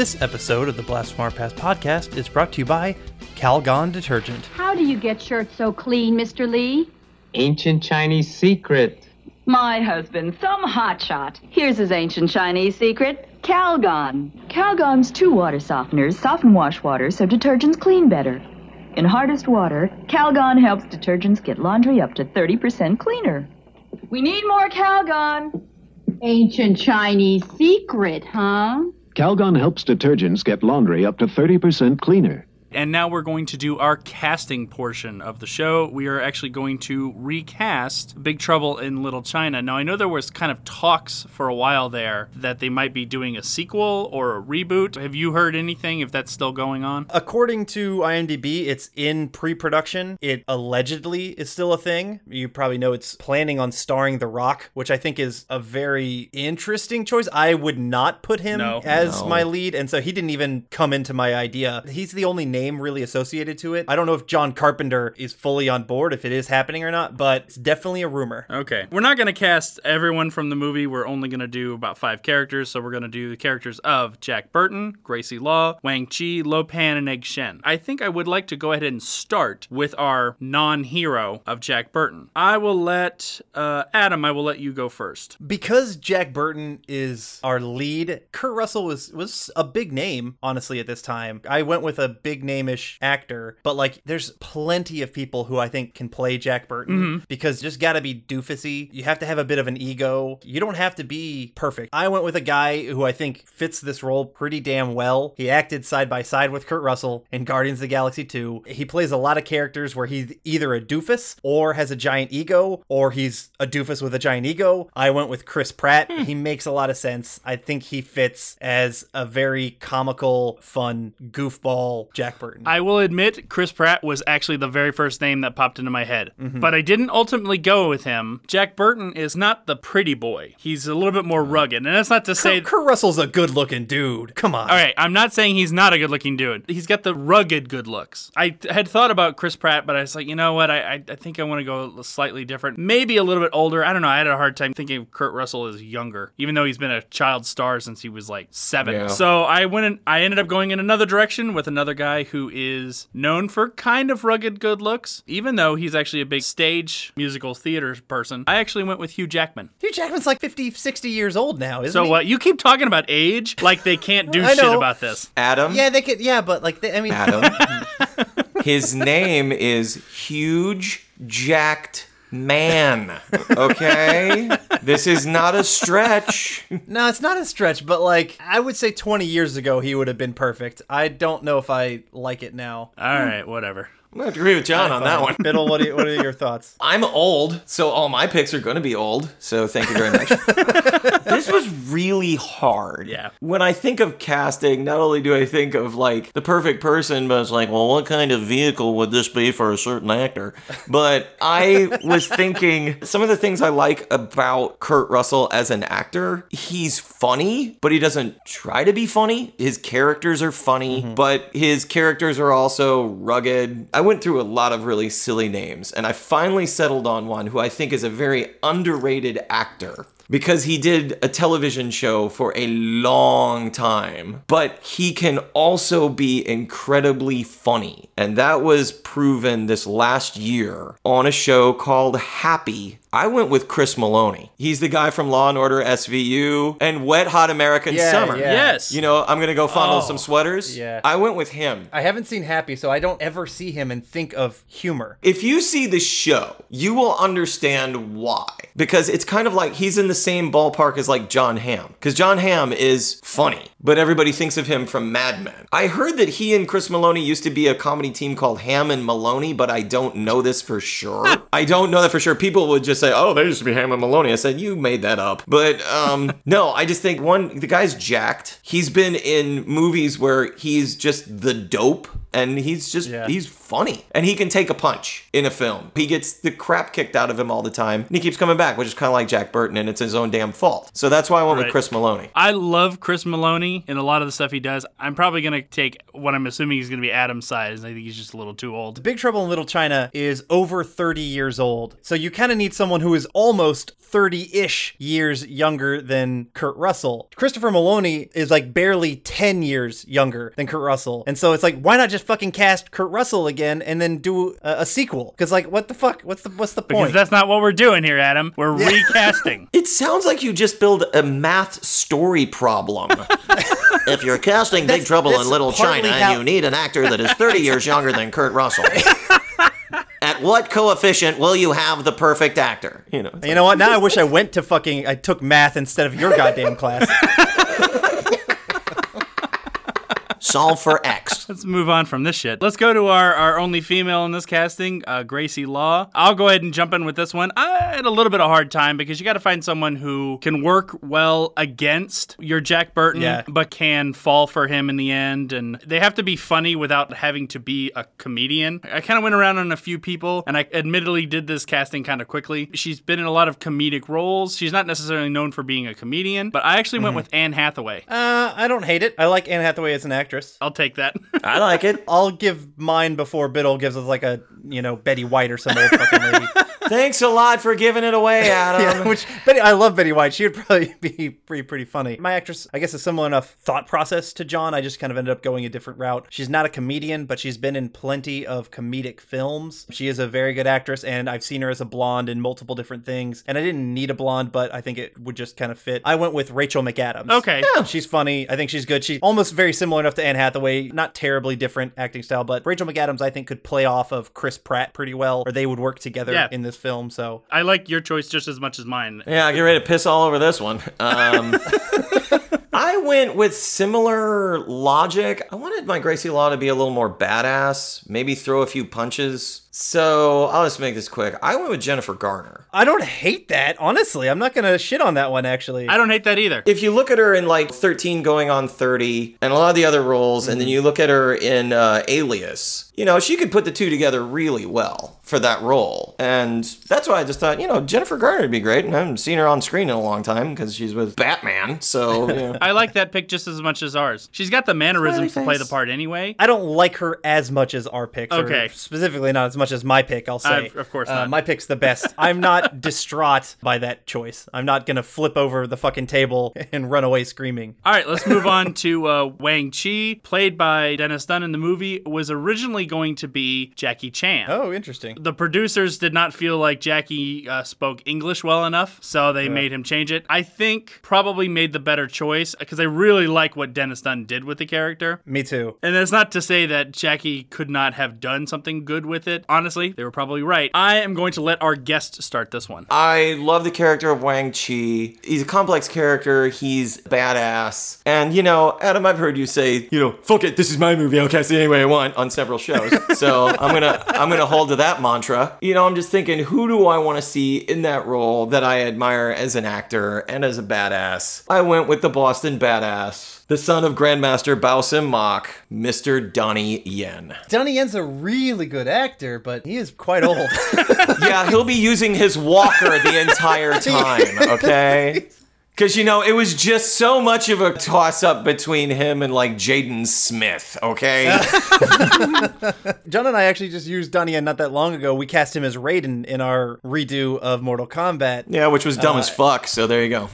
A: This episode of the Blast from Our Past podcast is brought to you by Calgon Detergent.
K: How do you get shirts so clean, Mr. Lee?
F: Ancient Chinese secret.
K: My husband, some hotshot. Here's his ancient Chinese secret Calgon. Calgon's two water softeners soften wash water so detergents clean better. In hardest water, Calgon helps detergents get laundry up to 30% cleaner. We need more Calgon. Ancient Chinese secret, huh?
L: Calgon helps detergents get laundry up to 30% cleaner.
B: And now we're going to do our casting portion of the show. We are actually going to recast Big Trouble in Little China. Now, I know there was kind of talks for a while there that they might be doing a sequel or a reboot. Have you heard anything if that's still going on?
A: According to IMDb, it's in pre production. It allegedly is still a thing. You probably know it's planning on starring The Rock, which I think is a very interesting choice. I would not put him
B: No.
A: as
C: No.
A: my lead, and so he didn't even come into my idea. He's the only name really associated to it. I don't know if John Carpenter is fully on board, if it is happening or not, but it's definitely a rumor.
B: Okay. We're not going to cast everyone from the movie. We're only going to do about five characters. So we're going to do the characters of Jack Burton, Gracie Law, Wang Chi, Lo Pan, and Egg Shen. I think I would like to go ahead and start with our non hero of Jack Burton. I will let, uh, Adam, I will let you go first.
A: because Jack Burton is our lead, Kurt Russell was was a big name, honestly, at this time. I went with a big name-ish actor, but like there's plenty of people who I think can play Jack Burton mm-hmm. because just gotta be doofusy. You have to have a bit of an ego. You don't have to be perfect. I went with a guy who I think fits this role pretty damn well. He acted side by side with Kurt Russell in Guardians of the Galaxy 2. He plays a lot of characters where he's either a doofus or has a giant ego, or he's a doofus with a giant ego. I went with Chris Pratt. Hmm. He makes a lot of sense. I think he fits as a very comical, fun, goofball Jack Burton.
B: I will admit, Chris Pratt was actually the very first name that popped into my head.
A: Mm-hmm.
B: But I didn't ultimately go with him. Jack Burton is not the pretty boy, he's a little bit more rugged. And that's not to say.
A: Kurt, Kurt Russell's a good-looking dude. Come on.
B: All right, I'm not saying he's not a good looking dude. He's got the rugged good looks. I had thought about Chris Pratt, but I was like, you know what? I, I, I think I want to go slightly different. Maybe a little bit older. I don't know. I had a hard time thinking of Kurt Russell as younger, even though he's been a child star since he was like seven.
C: Yeah.
B: So I went in, I ended up going in another direction with another guy who is known for kind of rugged good looks, even though he's actually a big stage musical theater person. I actually went with Hugh Jackman.
A: Hugh Jackman's like 50, 60 years old now, isn't he?
B: So
A: he?
B: what? You keep talking about age like they can't do shit
A: know.
B: about this.
C: Adam.
A: Yeah, they could. Yeah, but like, they, I mean,
C: Adam. His name is Huge Jacked man. Okay? this is not a stretch.
A: No, it's not a stretch, but like I would say 20 years ago he would have been perfect. I don't know if I like it now.
B: All right, whatever.
C: I'm gonna agree with John on that one.
A: Biddle, what, you, what are your thoughts?
C: I'm old, so all my picks are going to be old. So thank you very much. this was really hard.
B: Yeah.
C: When I think of casting, not only do I think of like the perfect person, but it's like, well, what kind of vehicle would this be for a certain actor? But I was thinking some of the things I like about Kurt Russell as an actor, he's funny, but he doesn't try to be funny. His characters are funny, mm-hmm. but his characters are also rugged. I went through a lot of really silly names, and I finally settled on one who I think is a very underrated actor because he did a television show for a long time, but he can also be incredibly funny. And that was proven this last year on a show called Happy. I went with Chris Meloni. He's the guy from Law and Order SVU and Wet Hot American
A: Yeah,
C: Summer.
A: yeah.
B: Yes.
C: You know, I'm going to go fondle
A: Oh,
C: some sweaters.
A: yeah.
C: I went with him.
A: I haven't seen Happy, so I don't ever see him and think of humor.
C: If you see the show, you will understand why. Because it's kind of like he's in the same ballpark as like John Hamm. Because John Hamm is funny, but everybody thinks of him from Mad Men. I heard that he and Chris Meloni used to be a comedy team called Ham and Maloney, but I don't know this for sure. I don't know that for sure. People would just say, oh, they used to be Ham and Maloney. I said, you made that up. But um, no, I just think one, the guy's jacked. He's been in movies where he's just the dope and he's just
A: Yeah.
C: he's funny and he can take a punch in a film he gets the crap kicked out of him all the time and he keeps coming back which is kind of like jack burton and it's his own damn fault so that's why i went with chris meloni
B: I love Chris Meloni and a lot of the stuff he does. I'm probably going to take what I'm assuming is going to be Adam's size. I think he's just a little too old.
A: Big Trouble in Little China is over 30 years old. So you kind of need someone who is almost 30 ish years younger than Kurt Russell. Christopher Meloni is like barely 10 years younger than Kurt Russell. And so it's like, why not just fucking cast Kurt Russell again and then do a, a sequel? Because, like, what the fuck? What's the, what's the point?
B: Because that's not what we're doing here, Adam. We're recasting.
C: it sounds like you just build a math story problem if you're casting big
A: That's-
C: trouble in little china
A: how-
C: and you need an actor that is 30 years younger than kurt russell at what coefficient will you have the perfect actor you know
A: you know what? Now I wish I went to fucking, I took math instead of your goddamn class.
C: Solve for x
B: Let's move on from this shit. Let's go to our, our only female in this casting, uh, Gracie Law. I'll go ahead and jump in with this one. I had a little bit of a hard time because you got to find someone who can work well against your Jack Burton,
A: Yeah.
B: but can fall for him in the end. And they have to be funny without having to be a comedian. I kind of went around on a few people, and I admittedly did this casting kind of quickly. She's been in a lot of comedic roles. She's not necessarily known for being a comedian, but I actually went
A: Mhm.
B: with Anne Hathaway.
A: Uh, I don't hate it. I like Anne Hathaway as an actress.
B: I'll take that.
C: I like it.
A: I'll give mine before Biddle gives us like a, you know, Betty White or some old fucking lady.
C: Thanks a lot for giving it away, Adam.
A: yeah, which Betty, I love Betty White. She would probably be pretty pretty funny. My actress, I guess, a similar enough thought process to John. I just kind of ended up going a different route. She's not a comedian, but she's been in plenty of comedic films. She is a very good actress, and I've seen her as a blonde in multiple different things. And I didn't need a blonde, but I think it would just kind of fit. I went with Rachel McAdams.
B: Okay.
A: yeah, She's funny. I think she's good. She's almost very similar enough to Anne Hathaway. Not terribly different acting style, but Rachel McAdams, I think, could play off of Chris Pratt pretty well, or they would work together
B: Yeah.
A: in this film. So
B: I like your choice just as much as mine.
C: Yeah, I get ready to piss all over this one. Um, I went with similar logic. I wanted my Gracie Law to be a little more badass, maybe throw a few punches. So I'll just make this quick. I went with Jennifer Garner.
A: I don't hate that, honestly. I'm not gonna shit on that one actually.
B: I don't hate that either.
C: If you look at her in like 13 going on 30 and a lot of the other roles, and then you look at her in uh, Alias, you know, she could put the two together really well for that role. And that's why I just thought, you know, Jennifer Garner would be great. And I haven't seen her on screen in a long time because she's with Batman. So, you know.
B: I like that pick just as much as ours. She's got the mannerisms to play the part anyway.
A: I don't like her as much as our picks. or
B: Okay.
A: specifically, not as much as my pick. I'll say.
B: Uh, of course
A: Uh,
B: not.
A: my pick's the best. I'm not distraught by that choice. I'm not gonna flip over the fucking table and run away screaming.
B: All right, let's move on to uh, Wang Chi, played by Dennis Dun in the movie, was originally going to be Jackie Chan.
A: Oh, interesting.
B: The producers did not feel like Jackie uh, spoke English well enough, so they
A: Yeah.
B: made him change it. I think probably made the better choice because I really like what Dennis Dun did with the character.
A: Me too.
B: And that's not to say that Jackie could not have done something good with it. Honestly, they were probably right. I am going to let our guest start this one.
C: I love the character of Wang Chi. He's a complex character. He's badass. And, you know, Adam, I've heard you say, you know, fuck it, this is my movie. I'll cast it any way I want on several shows. so I'm gonna I'm gonna hold to that mantra. You know, I'm just thinking, who do I want to see in that role that I admire as an actor and as a badass? I went with the Boston badass, the son of Grandmaster Bow-sim Mark, Mr. Donnie Yen.
A: Donnie Yen's a really good actor, but he is quite old.
C: yeah, he'll be using his walker the entire time, okay? Because, you know, it was just so much of a toss up between him and, like, Jaden Smith, okay?
A: John and I actually just used Donnie Yen not that long ago. We cast him as Raiden in our redo of Mortal Kombat.
C: yeah, which was dumb
A: Uh,
C: as fuck, so there you go.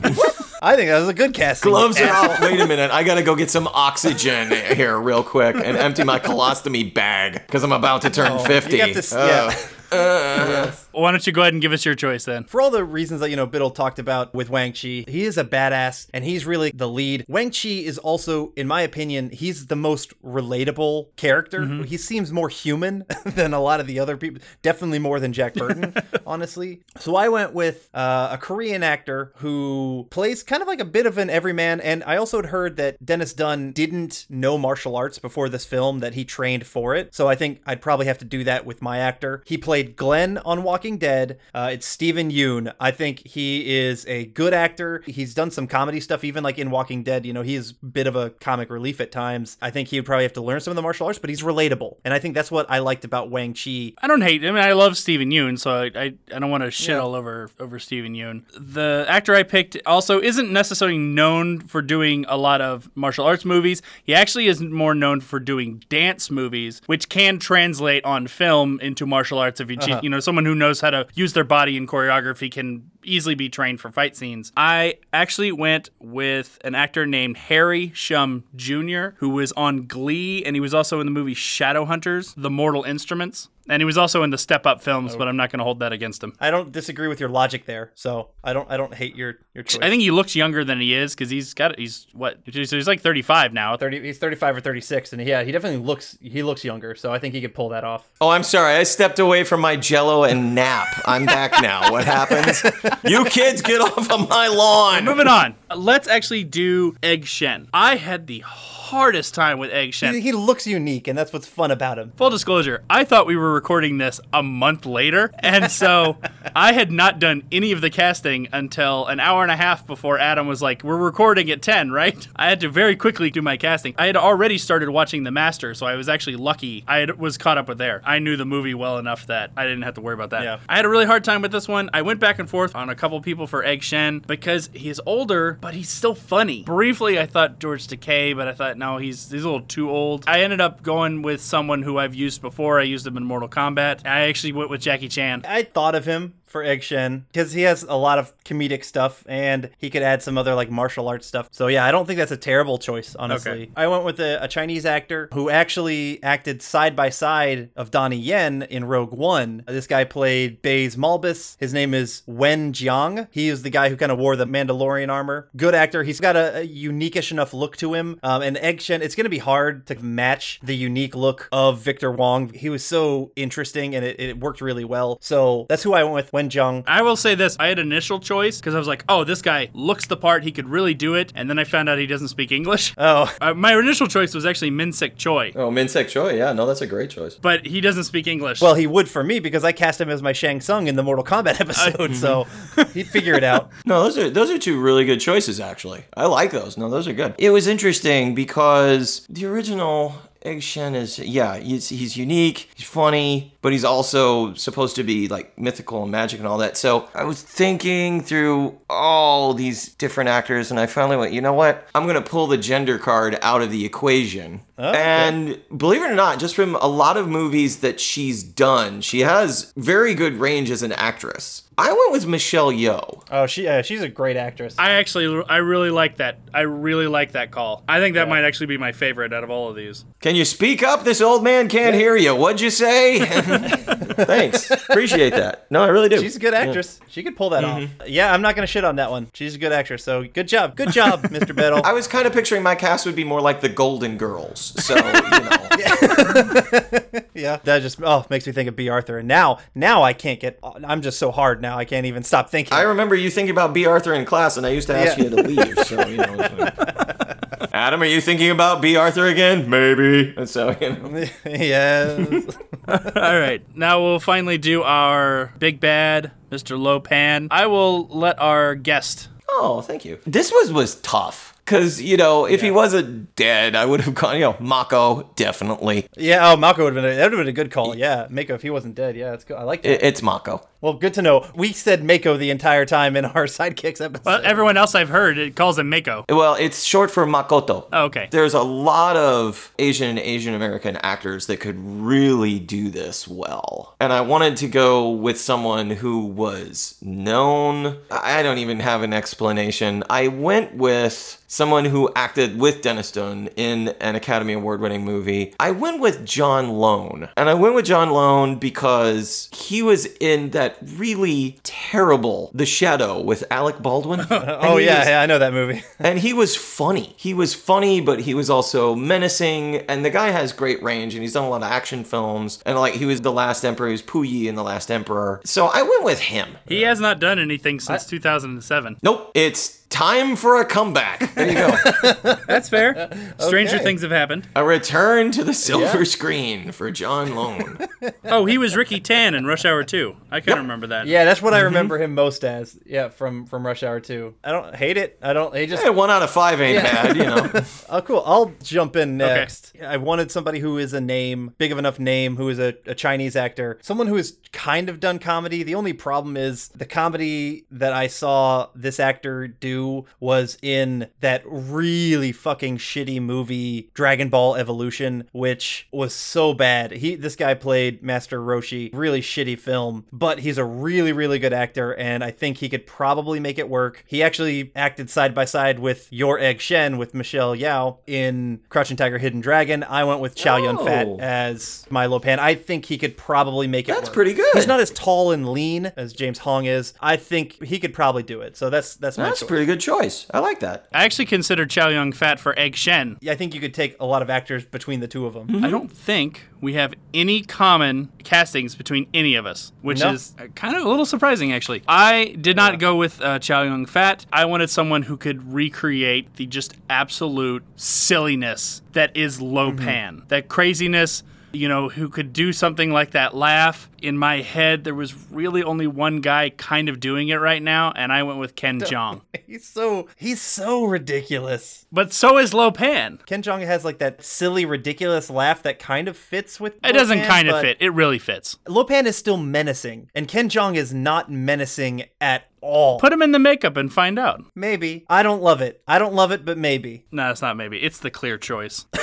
A: I think that was a good casting.
C: Gloves are off. Wait a minute. I gotta go get some oxygen here, real quick, and empty my colostomy bag because I'm about to turn
A: Oh,
C: 50.
A: you got this-
C: Uh,
A: yeah.
C: uh.
B: Why don't you go ahead and give us your choice then?
A: For all the reasons that, you know, Biddle talked about with Wang Chi, he is a badass and he's really the lead. Wang Chi is also, in my opinion, he's the most relatable character. He seems more human than a lot of the other people, definitely more than Jack Burton, honestly. So I went with uh, a Korean actor who plays kind of like a bit of an everyman. And I also had heard that Dennis Dun didn't know martial arts before this film, that he trained for it. So I think I'd probably have to do that with my actor. He played Glenn on Walking Dead. Uh, it's Steven Yeun. I think he is a good actor. He's done some comedy stuff, even like in Walking Dead. You know, he is a bit of a comic relief at times. I think he would probably have to learn some of the martial arts, but he's relatable. And I think that's what I liked about Wang Chi.
B: I don't hate. him. mean, I love Steven Yeun, so I I, I don't want to shit
A: Yeah.
B: all over over Steven Yeun. The actor I picked also isn't necessarily known for doing a lot of martial arts movies. He actually is more known for doing dance movies, which can translate on film into martial arts. If you
A: Uh-huh.
B: you know someone who knows how to use their body in choreography can easily be trained for fight scenes. I actually went with an actor named Harry Shum Jr., who was on Glee, and he was also in the movie Shadowhunters, The Mortal Instruments. And he was also in the Step Up films, oh. but I'm not going to hold that against him.
A: I don't disagree with your logic there, so I don't I don't hate your your choice.
B: I think he looks younger than he is because he's got he's what he's, he's like 35 now.
A: 30 he's 35 or 36 and yeah, he definitely looks he looks younger, so I think he could pull that off.
C: Oh, I'm sorry. I stepped away from my jello and nap. I'm back now. What happens? You kids get off of my lawn.
B: Moving on. Let's actually do Egg Shen. I had the hardest time with Egg Shen.
A: He, he looks unique and that's what's fun about him.
B: Full disclosure, I thought we were recording this a month later, and so I had not done any of the casting until an hour and a half before Adam was like, "We're recording at 10, right?" I had to very quickly do my casting. I had already started watching The Master, so I was actually lucky. I had, was caught up with there. I knew the movie well enough that I didn't have to worry about that.
A: Yeah.
B: I had a really hard time with this one. I went back and forth on a couple people for Egg Shen because he's older, but he's still funny. Briefly, I thought George Takei, but I thought no, he's he's a little too old. I ended up going with someone who I've used before. I used him in Mortal Kombat. I actually went with Jackie Chan.
A: I thought of him for Egg Shen because he has a lot of comedic stuff and he could add some other like martial arts stuff. So yeah, I don't think that's a terrible choice, honestly.
B: Okay.
A: I went with a, a Chinese actor who actually acted side by side of Donnie Yen in Rogue One. This guy played Baze Malbus. His name is Wen Jiang. He is the guy who kind of wore the Mandalorian armor. Good actor. He's got a, a unique-ish enough look to him. Um, and Egg Shen, it's going to be hard to match the unique look of Victor Wong. He was so interesting and it, it worked really well. So that's who I went with, Wen Jiang.
B: I will say this: I had initial choice because I was like, "Oh, this guy looks the part; he could really do it." And then I found out he doesn't speak English.
A: Oh,
B: Uh, my initial choice was actually Min Sik Choi,
C: Oh, Min Sik Choi. Yeah, no, that's a great choice.
B: but he doesn't speak English.
A: Well, he would for me because I cast him as my Shang Tsung in the Mortal Kombat episode, so he'd figure it out.
C: No, those are those are two really good choices actually. I like those. No, those are good. It was interesting because the original Egg Shen is yeah, he's, he's unique, he's funny, but he's also supposed to be like mythical and magic and all that. So I was thinking through all these different actors, and I finally went, you know what? I'm gonna pull the gender card out of the equation. And believe it or not, just from a lot of movies that she's done, she has very good range as an actress. I went with Michelle Yeoh.
A: Oh, she uh, she's a great actress.
B: I actually, I really like that. I really like that call. I think that might actually be my favorite out of all of these.
C: Can you speak up? This old man can't hear you. What'd you say? Thanks. Appreciate that. No, I really do.
A: She's a good actress. She could pull that off. Yeah, I'm not gonna shit on that one. She's a good actress. So good job, good job, Mr. Biddle.
C: I was kind of picturing my cast would be more like the Golden Girls. House. So, you know.
A: Yeah, that just oh makes me think of Bea Arthur. And now, now I can't get. I'm just so hard now. I can't even stop thinking.
C: I remember you thinking about Bea Arthur in class, and I used to ask
A: Yeah.
C: you to leave. So, you know. it's Adam, are you thinking about Bea Arthur again? Maybe. And so, you know.
A: yes.
B: All right, now we'll finally do our big bad, Mr. Lo Pan. I will let our guest.
C: Oh, thank you. This was was tough. Because, you know, if he wasn't dead, I would have gone, you know, Mako, definitely.
A: Yeah. Oh, Mako would have been. A, that would have been a good call. Yeah, Mako if he wasn't dead. Yeah, it's good. I like that.
C: It, it's Mako.
A: Well, good to know. We said Mako the entire time in our sidekicks episode.
B: Well, everyone else I've heard it calls him Mako.
C: Well, it's short for Makoto.
B: Oh, okay.
C: There's a lot of Asian and Asian American actors that could really do this well. And I wanted to go with someone who was known. I don't even have an explanation. I went with someone who acted with Dennis Dun in an Academy Award winning movie. I went with John Lone. And I went with John Lone because he was in that really terrible The Shadow with Alec Baldwin.
A: oh yeah, yeah, I know that movie.
C: and he was funny. He was funny, but he was also menacing. And the guy has great range, and he's done a lot of action films. And like he was the Last Emperor, he was Puyi in the Last Emperor. So I went with him.
B: He has not done anything since 2007.
C: Nope, it's time for a comeback. There you go.
B: That's fair. Stranger
A: Okay.
B: things have happened.
C: a return to the silver screen for John Lone.
B: Oh, he was Ricky Tan in Rush Hour 2. I kind of remember that.
A: Yeah, that's what I mm-hmm. remember him most as. Yeah, from from Rush Hour 2. I don't hate it. I don't. He just.
C: Hey, one out of five ain't bad, you know.
A: Oh, cool. I'll jump in next. I wanted somebody who is a name, big of enough name, who is a, a Chinese actor, someone who has kind of done comedy. The only problem is the comedy that I saw this actor do was in that really fucking shitty movie Dragon Ball Evolution, which was so bad. He this guy played Master Roshi, really shitty film, but he's a really really good actor, and I think he could probably make it work. He actually acted side by side with Your Egg Shen with Michelle Yeoh in Crouching Tiger, Hidden Dragon. I went with Chow Yun Fat
C: Oh.
A: as Milo Pan. I think he could probably make it.
C: That's
A: work.
C: pretty good.
A: He's not as tall and lean as James Hong is. I think he could probably do it. So that's that's my
C: That's
A: choice.
C: pretty good choice. I like that.
B: I actually considered Chow Yun Fat for Egg Shen.
A: Yeah, I think you could take a lot of actors between the two of them.
B: I don't think we have any common castings between any of us, which
A: No.
B: is uh, kind of a little surprising, actually. I did not go with uh, Chow Yun Fat. I wanted someone who could recreate the just absolute silliness that is Lo Pan, that craziness. You know, who could do something like that laugh. In my head, there was really only one guy kind of doing it right now, and I went with Ken Jeong.
A: He's so he's so ridiculous.
B: But so is Lo Pan.
A: Ken Jeong has like that silly, ridiculous laugh that kind of fits with.
B: It doesn't
A: Lo Pan,
B: kind of fit. It really fits.
A: Lo Pan is still menacing, and Ken Jeong is not menacing at all.
B: Put him in the makeup and find out.
A: maybe I don't love it. I don't love it, but maybe.
B: No, it's not maybe. It's the clear choice.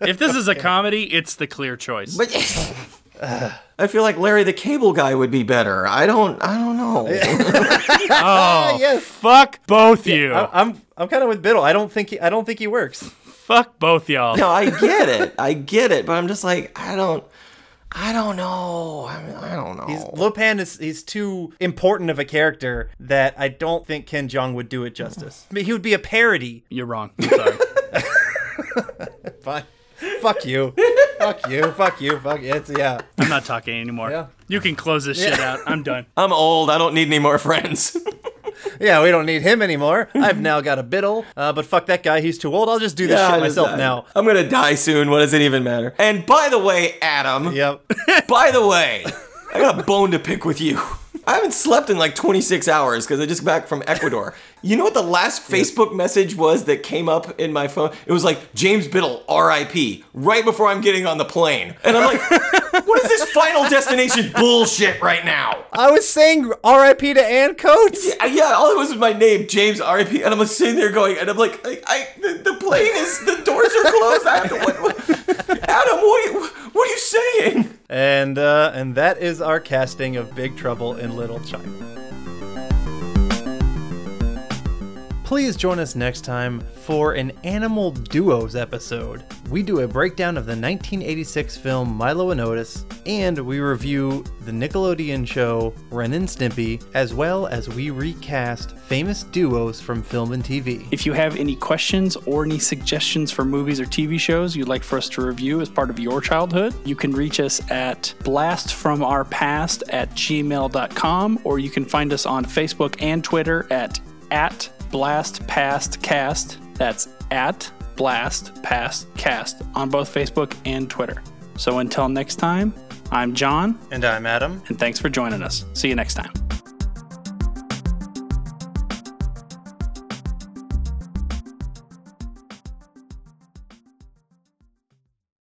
B: if this is a comedy, it's the clear choice.
C: But I feel like Larry the Cable Guy would be better. I don't. I don't know.
B: oh,
A: yes.
B: fuck both you.
A: I, I'm I'm kind of with Biddle. I don't think he, I don't think he works.
B: fuck both y'all.
C: No, I get it. I get it. But I'm just like, I don't. I don't know. I, mean, I don't know.
A: He's Lo Pan is he's too important of a character that I don't think Ken Jeong would do it justice. I mean, he would be a parody.
B: You're wrong. I'm sorry.
A: Fine. Fuck you. Fuck you. Fuck you. Fuck it's yeah.
B: I'm not talking anymore.
A: Yeah.
B: You can close this shit out. I'm done.
C: I'm old. I don't need any more friends.
A: Yeah, we don't need him anymore. I've now got a Biddle, uh, but fuck that guy. He's too old. I'll just do this
C: Yeah,
A: shit
C: I just-
A: myself
C: I-
A: now.
C: I'm gonna die soon. What does it even matter? And by the way, Adam.
A: Yep.
C: By the way, I got a bone to pick with you. I haven't slept in like 26 hours because I just got back from Ecuador. You know what the last Facebook message was that came up in my phone? It was like James Biddle, R.I.P. Right before I'm getting on the plane, and I'm like, what is this Final Destination bullshit right now?
A: I was saying R.I.P. to Ann Coates.
C: Yeah, yeah, all it was was my name, James R.I.P. And I'm sitting there going, and I'm like, I, I the, the plane is, the doors are closed. I have to, what, what, Adam, what are, you, what are you saying?
A: And uh, and that is our casting of Big Trouble in Little China. Please join us next time for an Animal Duos episode. We do a breakdown of the 1986 film Milo and Otis, and we review the Nickelodeon show Ren and Stimpy, as well as we recast famous duos from film and TV.
B: If you have any questions or any suggestions for movies or TV shows you'd like for us to review as part of your childhood, you can reach us at blastfromourpast at gmail.com or you can find us on Facebook and Twitter at at blastpastcast. That's at Blast Past Cast on both Facebook and Twitter. So until next time, I'm John.
A: And I'm Adam.
B: And thanks for joining us. See you next time.